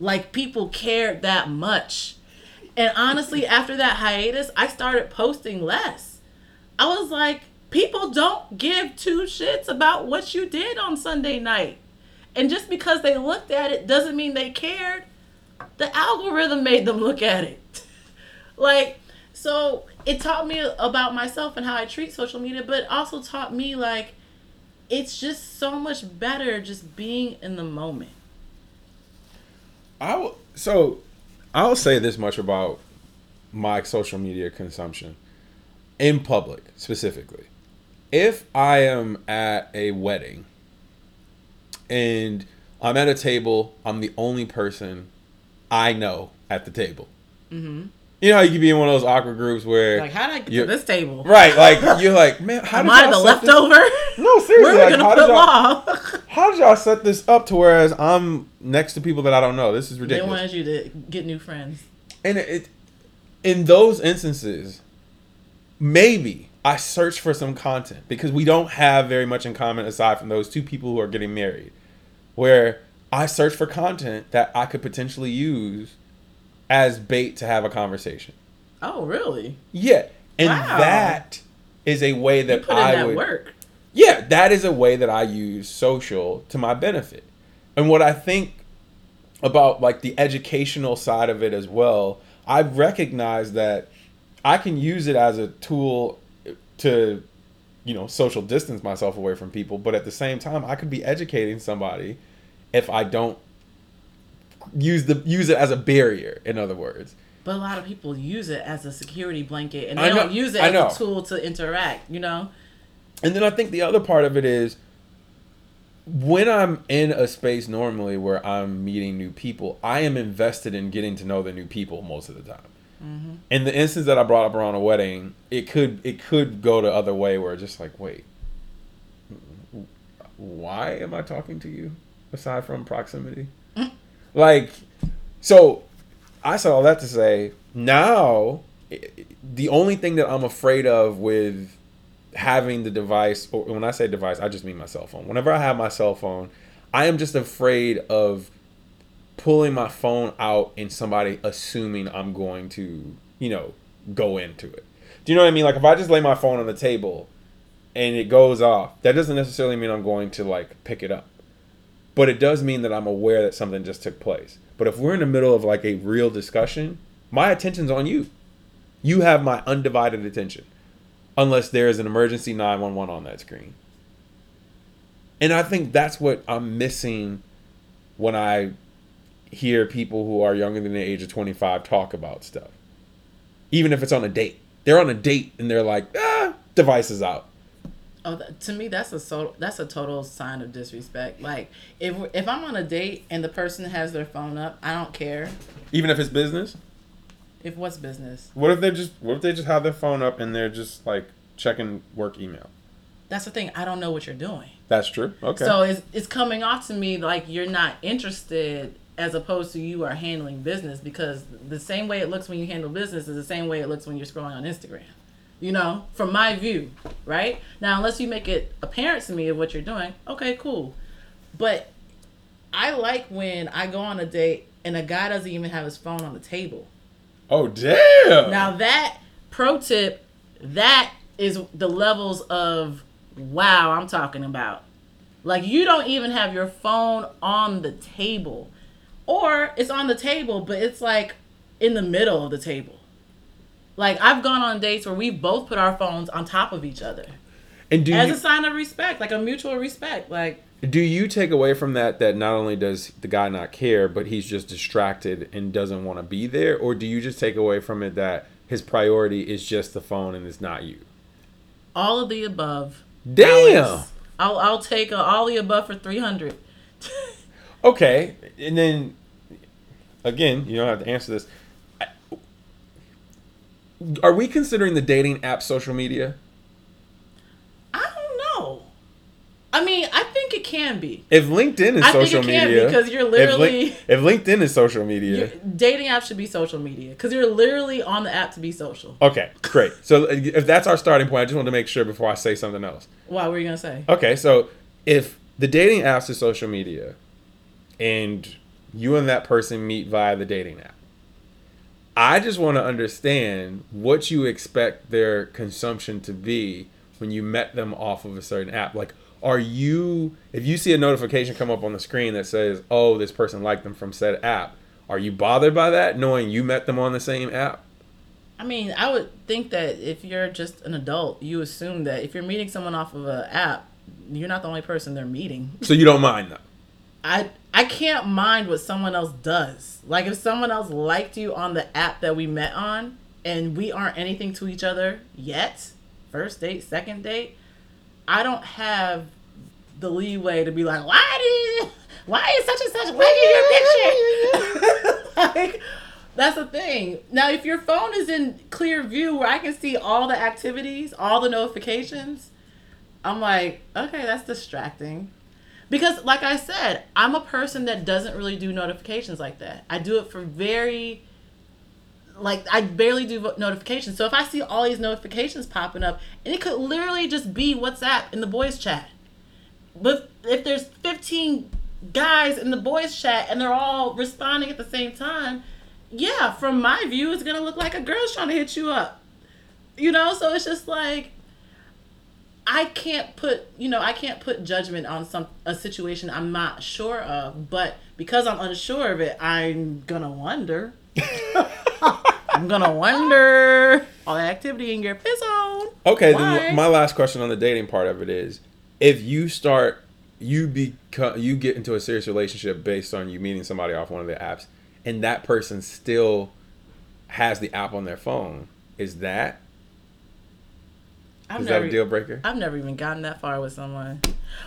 Like people cared that much. And honestly, after that hiatus, I started posting less. I was like, people don't give two shits about what you did on Sunday night. And just because they looked at it doesn't mean they cared. The algorithm made them look at it. [laughs] like, so it taught me about myself and how I treat social media, but also taught me like it's just so much better just being in the moment. I w- so I'll say this much about my social media consumption in public specifically. If I am at a wedding and I'm at a table, I'm the only person I know at the table. Mm-hmm. You know how you can be in one of those awkward groups where Like, how did I get to this table? right, like [laughs] you're like, man, how Am did I the set this- leftover? No, [laughs] seriously, Where are like, gonna how put did y'all- law? How did y'all set this up to whereas I'm next to people that I don't know? This is ridiculous. they wanted you to get new friends. and it, in those instances, maybe I search for some content because we don't have very much in common aside from those two people who are getting married. Where I search for content that I could potentially use as bait to have a conversation. Oh, really? Yeah. And Wow. that is a way that I that would work. yeah, that is a way that I use social to my benefit. And what I think about like the educational side of it as well, I've recognized that I can use it as a tool to you know, social distance myself away from people, but at the same time I could be educating somebody if I don't use the use it as a barrier, in other words. But a lot of people use it as a security blanket, and they know- don't use it I as know. a tool to interact. You know? And then I think the other part of it is when I'm in a space normally where I'm meeting new people, I am invested in getting to know the new people most of the time. Mm-hmm. In the instance that I brought up around a wedding, it could it could go the other way where it's just like, wait, why am I talking to you aside from proximity? [laughs] Like, so I said all that to say now the only thing that I'm afraid of with having the device, or when I say device, I just mean my cell phone. Whenever I have my cell phone, I am just afraid of pulling my phone out and somebody assuming I'm going to, you know, go into it. Do you know what I mean? Like if I just lay my phone on the table and it goes off, that doesn't necessarily mean I'm going to like pick it up. But it does mean that I'm aware that something just took place. But if we're in the middle of like a real discussion, my attention's on you. You have my undivided attention. Unless there is an emergency 911 on that screen. And I think that's what I'm missing when I hear people who are younger than the age of 25 talk about stuff. Even if it's on a date. They're on a date and they're like, ah, devices out. Oh, to me, that's a so that's a total sign of disrespect. Like if if I'm on a date and the person has their phone up, I don't care. Even if it's business. If what's business? What if they just what if they just have their phone up and they're just like checking work email? That's the thing. I don't know what you're doing. That's true. Okay. So it's it's coming off to me like you're not interested as opposed to you are handling business because the same way it looks when you handle business is the same way it looks when you're scrolling on Instagram. You know, from my view, right? Now, unless you make it apparent to me of what you're doing, okay, cool. But I like when I go on a date and a guy doesn't even have his phone on the table. oh damn. Now that pro tip, that is the levels of wow I'm talking about. Like you don't even have your phone on the table. Or it's on the table, but it's like in the middle of the table. Like I've gone on dates where we both put our phones on top of each other and do as you, a sign of respect, like a mutual respect. Like do you take away from that that not only does the guy not care, but he's just distracted and doesn't want to be there, or do you just take away from it that his priority is just the phone and it's not you? all of the above. Damn. Alex. I'll I'll take a, all the above for three hundred. [laughs] Okay, and then again, you don't have to answer this. Are we considering the dating app social media? I don't know. I mean, I think it can be. If LinkedIn is social media. I think social it can media, because you're if Lin- literally- if, LinkedIn is social media, dating app should be social media because you're literally on the app to be social. okay, great. So if that's our starting point, I just want to make sure before I say something else. What were you gonna say? Okay, so if the dating apps is social media, and you and that person meet via the dating app, I just want to understand what you expect their consumption to be when you met them off of a certain app. Like, are you, if you see a notification come up on the screen that says, oh, this person liked them from said app, are you bothered by that knowing you met them on the same app? I mean, I would think that if you're just an adult, you assume that if you're meeting someone off of an app, you're not the only person they're meeting. So you don't mind them. I I can't mind what someone else does. Like if someone else liked you on the app that we met on and we aren't anything to each other yet, first date, second date, I don't have the leeway to be like, why did why is such and such liking your picture? [laughs] like that's the thing. Now if your phone is in clear view where I can see all the activities, all the notifications, I'm like, okay, that's distracting. Because, like I said, I'm a person that doesn't really do notifications like that. I do it for very like I barely do notifications. So if I see all these notifications popping up, and it could literally just be WhatsApp in the boys chat. But if there's 15 guys in the boys chat and they're all responding at the same time, yeah, from my view, it's gonna look like a girl's trying to hit you up. You know, so it's just like I can't put, you know, I can't put judgment on some a situation I'm not sure of, but because I'm unsure of it, I'm gonna wonder. [laughs] I'm gonna wonder all the activity in your piss zone. Okay, Why? then my last question on the dating part of it is if you start you become you get into a serious relationship based on you meeting somebody off one of the apps and that person still has the app on their phone, is that I've is never, that a deal breaker? I've never even gotten that far with someone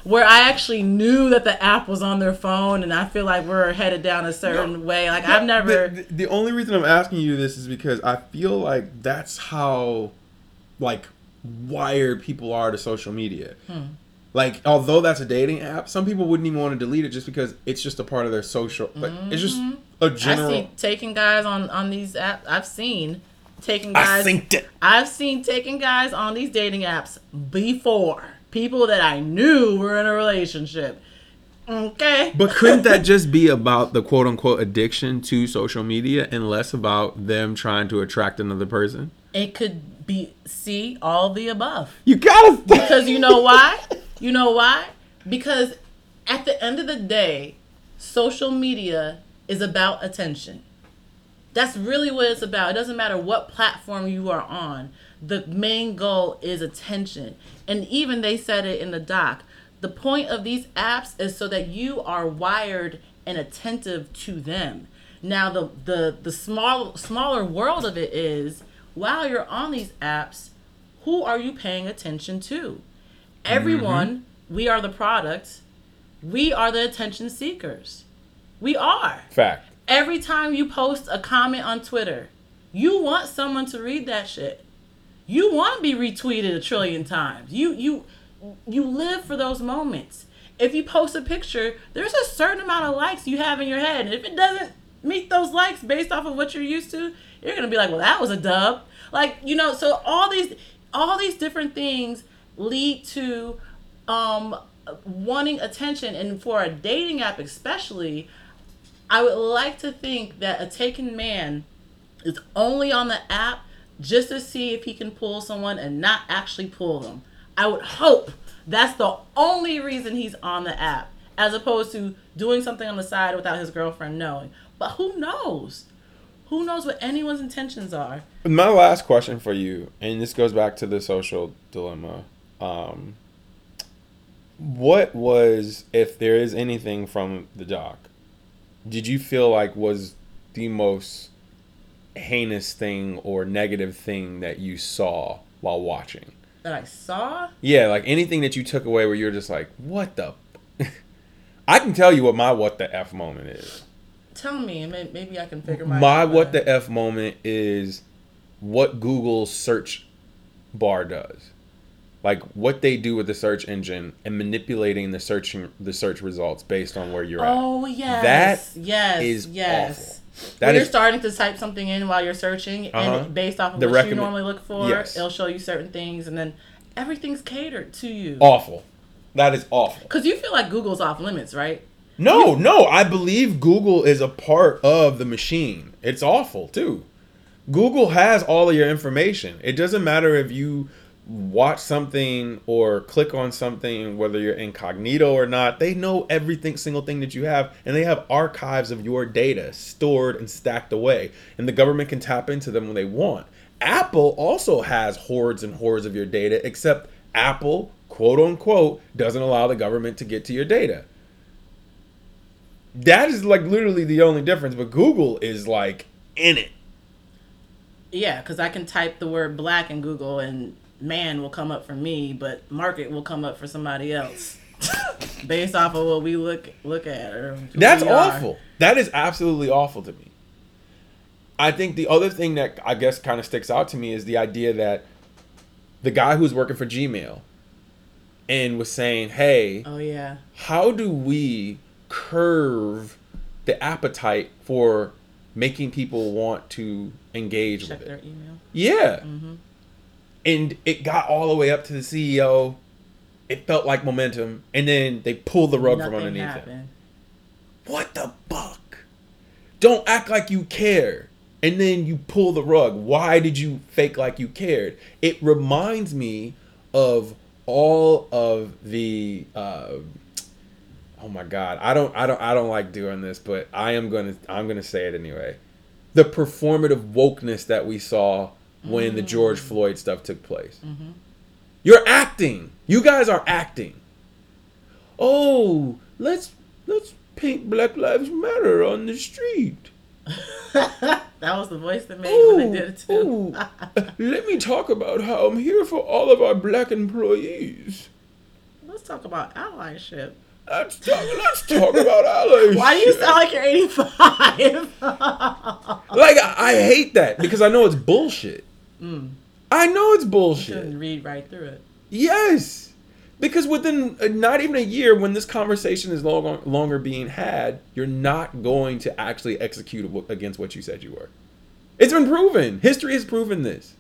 where I actually knew that the app was on their phone, and I feel like we're headed down a certain way. Like I've never. The, the, the only reason I'm asking you this is because I feel like that's how, like, wired people are to social media. Hmm. Like, although that's a dating app, some people wouldn't even want to delete it just because it's just a part of their social. Like, it's just a Mm-hmm. I general. see taking guys on on these apps. I've seen taking I guys. synced it. I've seen taking guys on these dating apps before. People that I knew were in a relationship. Okay. [laughs] But couldn't that just be about the quote unquote addiction to social media and less about them trying to attract another person? it could be see all the above. You gotta. [laughs] Because you know why? You know why? Because at the end of the day, social media is about attention. That's really what it's about. It doesn't matter what platform you are on. The main goal is attention. And even they said it in the doc. The point of these apps is so that you are wired and attentive to them. Now the the the small smaller world of it is while you're on these apps, who are you paying attention to? Everyone, mm-hmm. we are the product. We are the attention seekers. We are. Fact. Every time you post a comment on Twitter, you want someone to read that shit. You want to be retweeted a trillion times. You you you live for those moments. If you post a picture, there's a certain amount of likes you have in your head. And if it doesn't meet those likes based off of what you're used to, you're going to be like, "Well, that was a dub." Like, you know, so all these all these different things lead to um wanting attention and for a dating app especially, I would like to think that a taken man is only on the app just to see if he can pull someone and not actually pull them. I would hope that's the only reason he's on the app, as opposed to doing something on the side without his girlfriend knowing. But who knows? Who knows what anyone's intentions are? My last question for you, and this goes back to the social dilemma. Um, what was, if there is anything from the doc, did you feel like was the most heinous thing or negative thing that you saw while watching? That I saw? Yeah, like anything that you took away where you're just like, what the? [laughs] I can tell you what my what the f moment is. Tell me, and maybe I can figure my My what the f moment is what Google search bar does. Like what they do with the search engine and manipulating the searching the search results based on where you're at. Oh yes, That yes, is yes. awful. When That you're starting to type something in while you're searching, Uh-huh. and based off of The what you normally look for, Yes. it'll show you certain things, and then everything's catered to you. awful. That is awful. Because you feel like Google's off limits, right? No, no, I believe Google is a part of the machine. It's awful too. Google has all of your information. It doesn't matter if you watch something or click on something, whether you're incognito or not, they know everything single thing that you have, and they have archives of your data stored and stacked away. And the government can tap into them when they want. Apple also has hordes and hordes of your data, except Apple, quote unquote, doesn't allow the government to get to your data. That is like literally the only difference, but Google is like in it. Yeah, because I can type the word black in Google, and man will come up for me, but market will come up for somebody else, [laughs] based off of what we look look at. Or That's we are. awful. That is absolutely awful to me. I think the other thing that I guess kind of sticks out to me is the idea that the guy who's working for Gmail and was saying, "Hey, Oh yeah. how do we curve the appetite for making people want to engage Check with their it. email. Yeah. Mm-hmm. And it got all the way up to the CEO. It felt like momentum, and then they pulled the rug from Nothing underneath it. happened. What the fuck? Don't act like you care. And then you pull the rug. Why did you fake like you cared? It reminds me of all of the uh, oh my god. I don't I don't I don't like doing this, but I am gonna I'm gonna say it anyway. The performative wokeness that we saw when the George Floyd stuff took place. Mm-hmm. You're acting. You guys are acting. Oh, let's let's paint Black Lives Matter on the street. [laughs] that was the voice that made it when they did it too. [laughs] Let me talk about how I'm here for all of our black employees. Let's talk about allyship. Let's talk. Let's talk about allyship. Why do you sound like you're 85? [laughs] like I, I hate that because I know it's bullshit. mm, I know it's bullshit. read right through it. Yes, because within uh, not even a year, when this conversation is no longer, longer being had, you're not going to actually execute against what you said you were. It's been proven. History has proven this.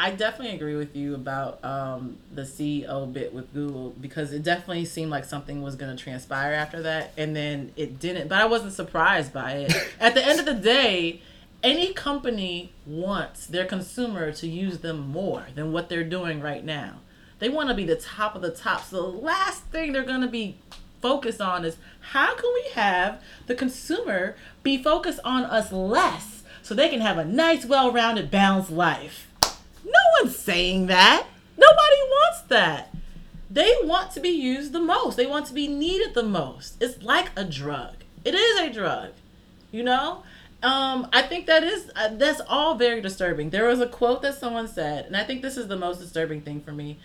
I definitely agree with you about um, the CEO bit with Google because it definitely seemed like something was going to transpire after that, and then it didn't. But I wasn't surprised by it. [laughs] At the end of the day, any company wants their consumer to use them more than what they're doing right now. They want to be the top of the top. So the last thing they're going to be focused on is how can we have the consumer be focused on us less so they can have a nice, well-rounded, balanced life. No one's saying that. Nobody wants that. They want to be used the most. They want to be needed the most. It's like a drug. It is a drug. You know? Um, I think that is uh, that's all very disturbing. There was a quote that someone said, and I think this is the most disturbing thing for me.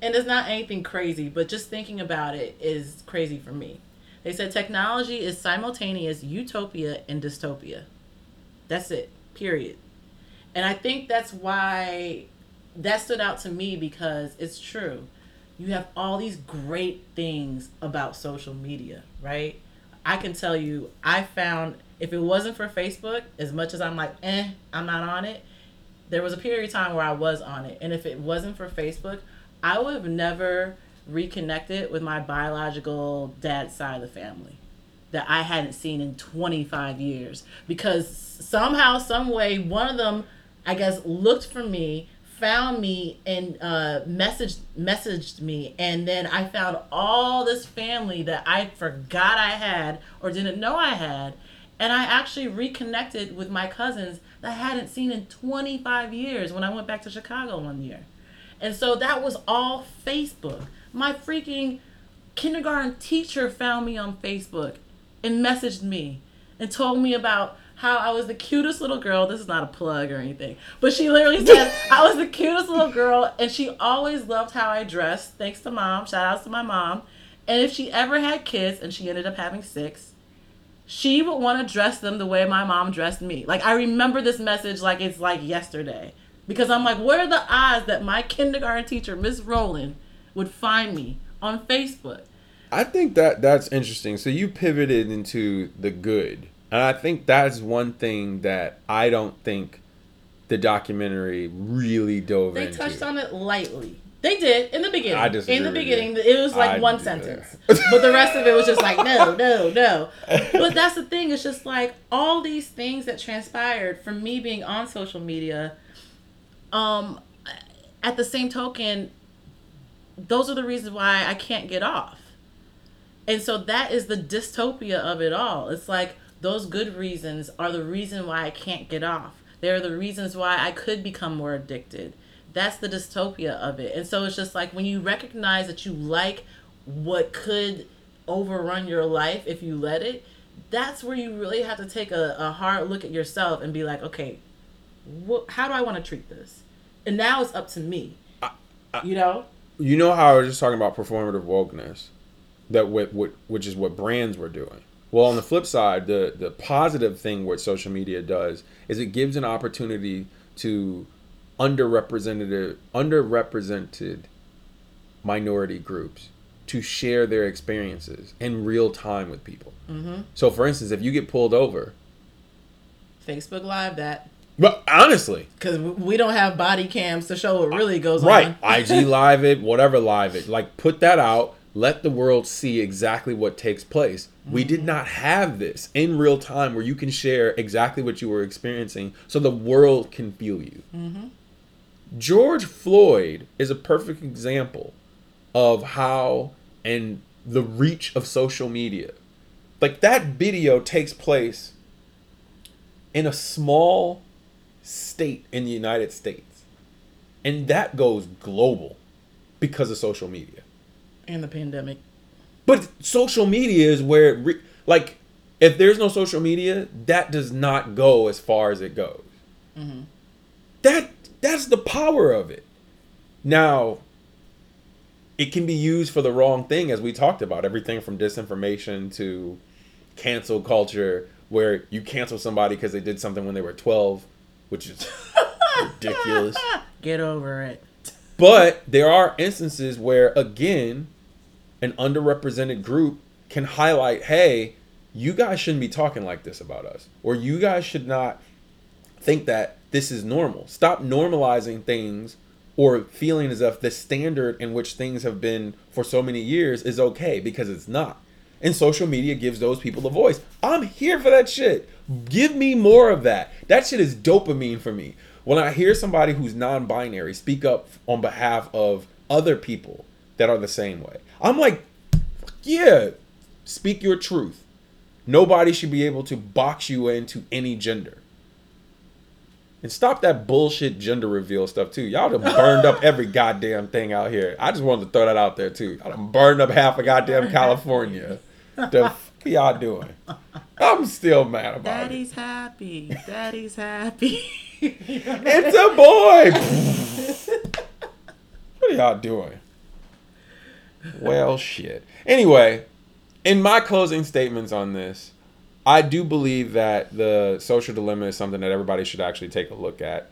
And it's not anything crazy, but just thinking about it is crazy for me. They said technology is simultaneous utopia and dystopia. That's it. Period. And I think that's why that stood out to me because it's true. You have all these great things about social media, right? I can tell you, I found if it wasn't for Facebook, as much as I'm like, eh, I'm not on it, there was a period of time where I was on it. And if it wasn't for Facebook, I would have never reconnected with my biological dad's side of the family that I hadn't seen in 25 years because somehow, some way, one of them, I guess, looked for me, found me, and uh, messaged messaged me, and then I found all this family that I forgot I had or didn't know I had, and I actually reconnected with my cousins that I hadn't seen in 25 years when I went back to Chicago one year, and so that was all Facebook. My freaking kindergarten teacher found me on Facebook and messaged me and told me about how I was the cutest little girl. This is not a plug or anything, but she literally said I was the cutest little girl, and she always loved how I dressed. Thanks to mom. Shout outs to my mom. And if she ever had kids, and she ended up having six, she would want to dress them the way my mom dressed me. Like I remember this message like it's like yesterday, because I'm like, what are the odds that my kindergarten teacher, Miss Rowland, would find me on Facebook? I think that that's interesting. So you pivoted into the good. And I think that's one thing that I don't think the documentary really dove They into. They touched on it lightly. They did in the beginning. I disagree in the beginning, it was like I one sentence, but the rest of it was just like no, [laughs] no, no. But that's the thing. It's just like all these things that transpired from me being on social media. Um, at the same token, those are the reasons why I can't get off. And so that is the dystopia of it all. It's like those good reasons are the reason why I can't get off. They're the reasons why I could become more addicted. That's the dystopia of it. And so it's just like when you recognize that you like what could overrun your life if you let it, that's where you really have to take a, a hard look at yourself and be like, okay, wh- how do I want to treat this? And now it's up to me. you know? you know how I was just talking about performative wokeness, that what, what which is what brands were doing. Well, on the flip side, the the positive thing what social media does is it gives an opportunity to underrepresented underrepresented minority groups to share their experiences in real time with people. Mm-hmm. So, for instance, if you get pulled over, Facebook Live that. But honestly, because we don't have body cams to show what really goes right. on. Right, [laughs] IG live it, whatever live it. Like put that out. Let the world see exactly what takes place. We did not have this in real time where you can share exactly what you were experiencing so the world can feel you. Mm-hmm. George Floyd is a perfect example of how and the reach of social media. Like that video takes place in a small state in the United States. And that goes global because of social media and the pandemic. But social media is where re- like if there's no social media, that does not go as far as it goes. Mm-hmm. That that's the power of it. Now, it can be used for the wrong thing, as we talked about. Everything from disinformation to cancel culture, where you cancel somebody because they did something when they were 12, which is [laughs] ridiculous. Get over it. But there are instances where, again, an underrepresented group can highlight hey, you guys shouldn't be talking like this about us, or you guys should not think that this is normal. Stop normalizing things or feeling as if the standard in which things have been for so many years is okay because it's not. And social media gives those people a voice. I'm here for that shit. Give me more of that. That shit is dopamine for me. When I hear somebody who's non binary speak up on behalf of other people that are the same way, I'm like, yeah, speak your truth. Nobody should be able to box you into any gender. And stop that bullshit gender reveal stuff too. Y'all done burned up every [laughs] goddamn thing out here. I just wanted to throw that out there too. Y'all done burned up half of goddamn California. The [laughs] fuck y'all doing? I'm still mad about it. Daddy's it. happy. Daddy's happy. it's a boy. [laughs] what are y'all doing? Well, shit. Anyway, in my closing statements on this, I do believe that the social dilemma is something that everybody should actually take a look at.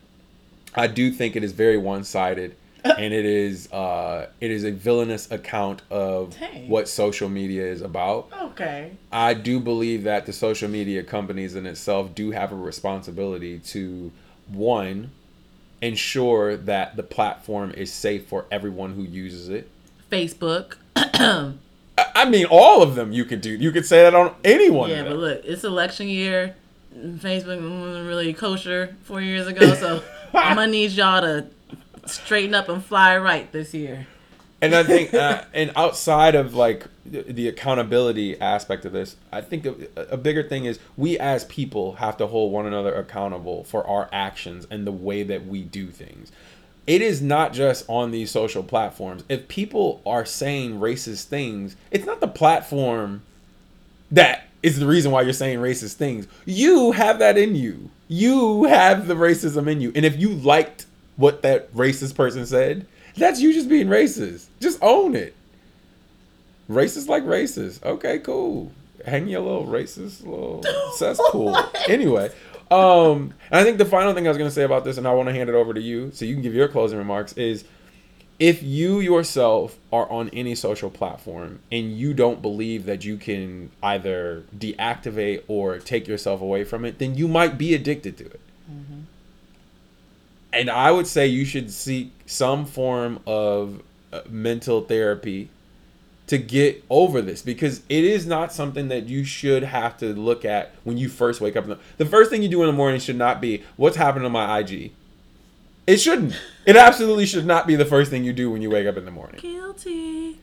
I do think it is very one-sided, [laughs] and it is uh, it is a villainous account of Dang. what social media is about. Okay. I do believe that the social media companies in itself do have a responsibility to one ensure that the platform is safe for everyone who uses it. Facebook. I mean, all of them you could do. You could say that on anyone. Yeah, but look, it's election year. Facebook wasn't really kosher four years ago, so [laughs] I'm gonna need y'all to straighten up and fly right this year. And I think, uh, and outside of like the accountability aspect of this, I think a, a, bigger thing is we as people have to hold one another accountable for our actions and the way that we do things it is not just on these social platforms. If people are saying racist things, it's not the platform that is the reason why you're saying racist things. You have that in you. You have the racism in you. And if you liked what that racist person said, that's you just being racist. Just own it. Racist like racist. Okay, cool. Hang your little racist little [laughs] cesspool. anyway, um, and I think the final thing I was going to say about this, and I want to hand it over to you so you can give your closing remarks, is if you yourself are on any social platform and you don't believe that you can either deactivate or take yourself away from it, then you might be addicted to it. Mm-hmm. And I would say you should seek some form of uh, mental therapy to get over this because it is not something that you should have to look at when you first wake up. The, the first thing you do in the morning should not be what's happening on my IG. It shouldn't. It absolutely should not be the first thing you do when you wake up in the morning. Guilty.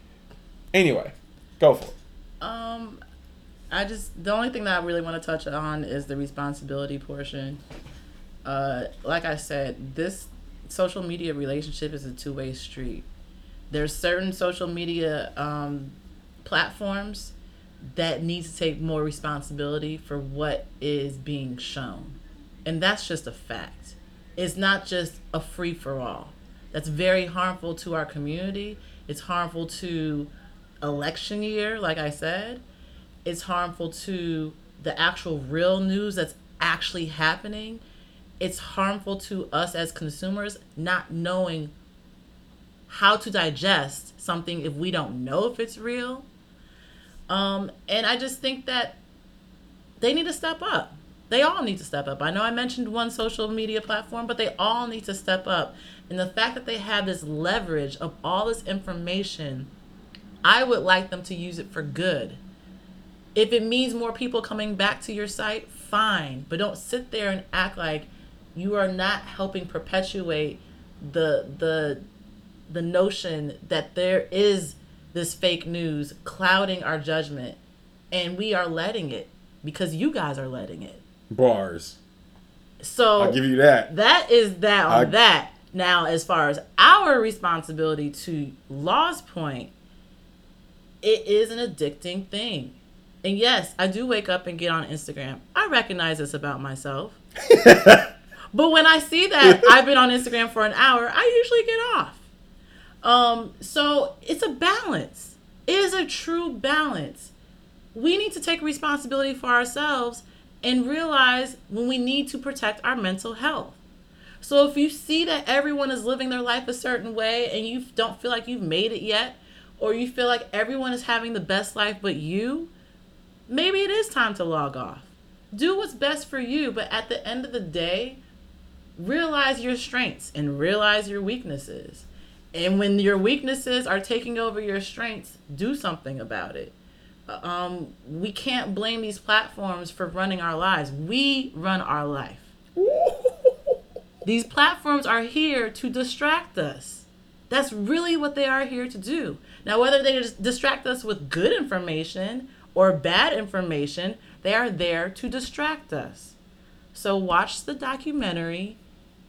Anyway, go for it. Um, I just the only thing that I really want to touch on is the responsibility portion. Uh, like I said, this social media relationship is a two way street there's certain social media um, platforms that need to take more responsibility for what is being shown. And that's just a fact. It's not just a free for all. That's very harmful to our community. It's harmful to election year, like I said. It's harmful to the actual real news that's actually happening. It's harmful to us as consumers not knowing how to digest something if we don't know if it's real. Um, and I just think that they need to step up. They all need to step up. I know I mentioned one social media platform, but they all need to step up. And the fact that they have this leverage of all this information, I would like them to use it for good. If it means more people coming back to your site, fine. But don't sit there and act like you are not helping perpetuate the the the notion that there is this fake news clouding our judgment and we are letting it because you guys are letting it. Bars. So I'll give you that. that is that on I- that. Now, as far as our responsibility to Law's point, it is an addicting thing. And yes, I do wake up and get on Instagram. I recognize this about myself. [laughs] but when I see that [laughs] I've been on Instagram for an hour, I usually get off. Um, so it's a balance. It is a true balance. We need to take responsibility for ourselves and realize when we need to protect our mental health. So if you see that everyone is living their life a certain way and you don't feel like you've made it yet, or you feel like everyone is having the best life but you, maybe it is time to log off. Do what's best for you, but at the end of the day, realize your strengths and realize your weaknesses. And when your weaknesses are taking over your strengths, do something about it. Um, we can't blame these platforms for running our lives. We run our life. [laughs] These platforms are here to distract us. That's really what they are here to do. Now, whether they just distract us with good information or bad information, they are there to distract us. So, watch the documentary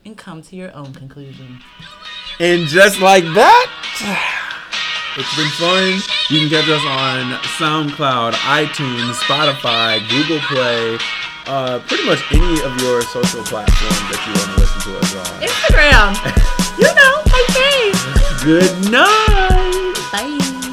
and come to your own conclusion. And just like that, it's been fun. You can catch us on SoundCloud, iTunes, Spotify, Google Play, uh, pretty much any of your social platforms that you want to listen to us on. Instagram, [laughs] you know, my face. Good night. Bye.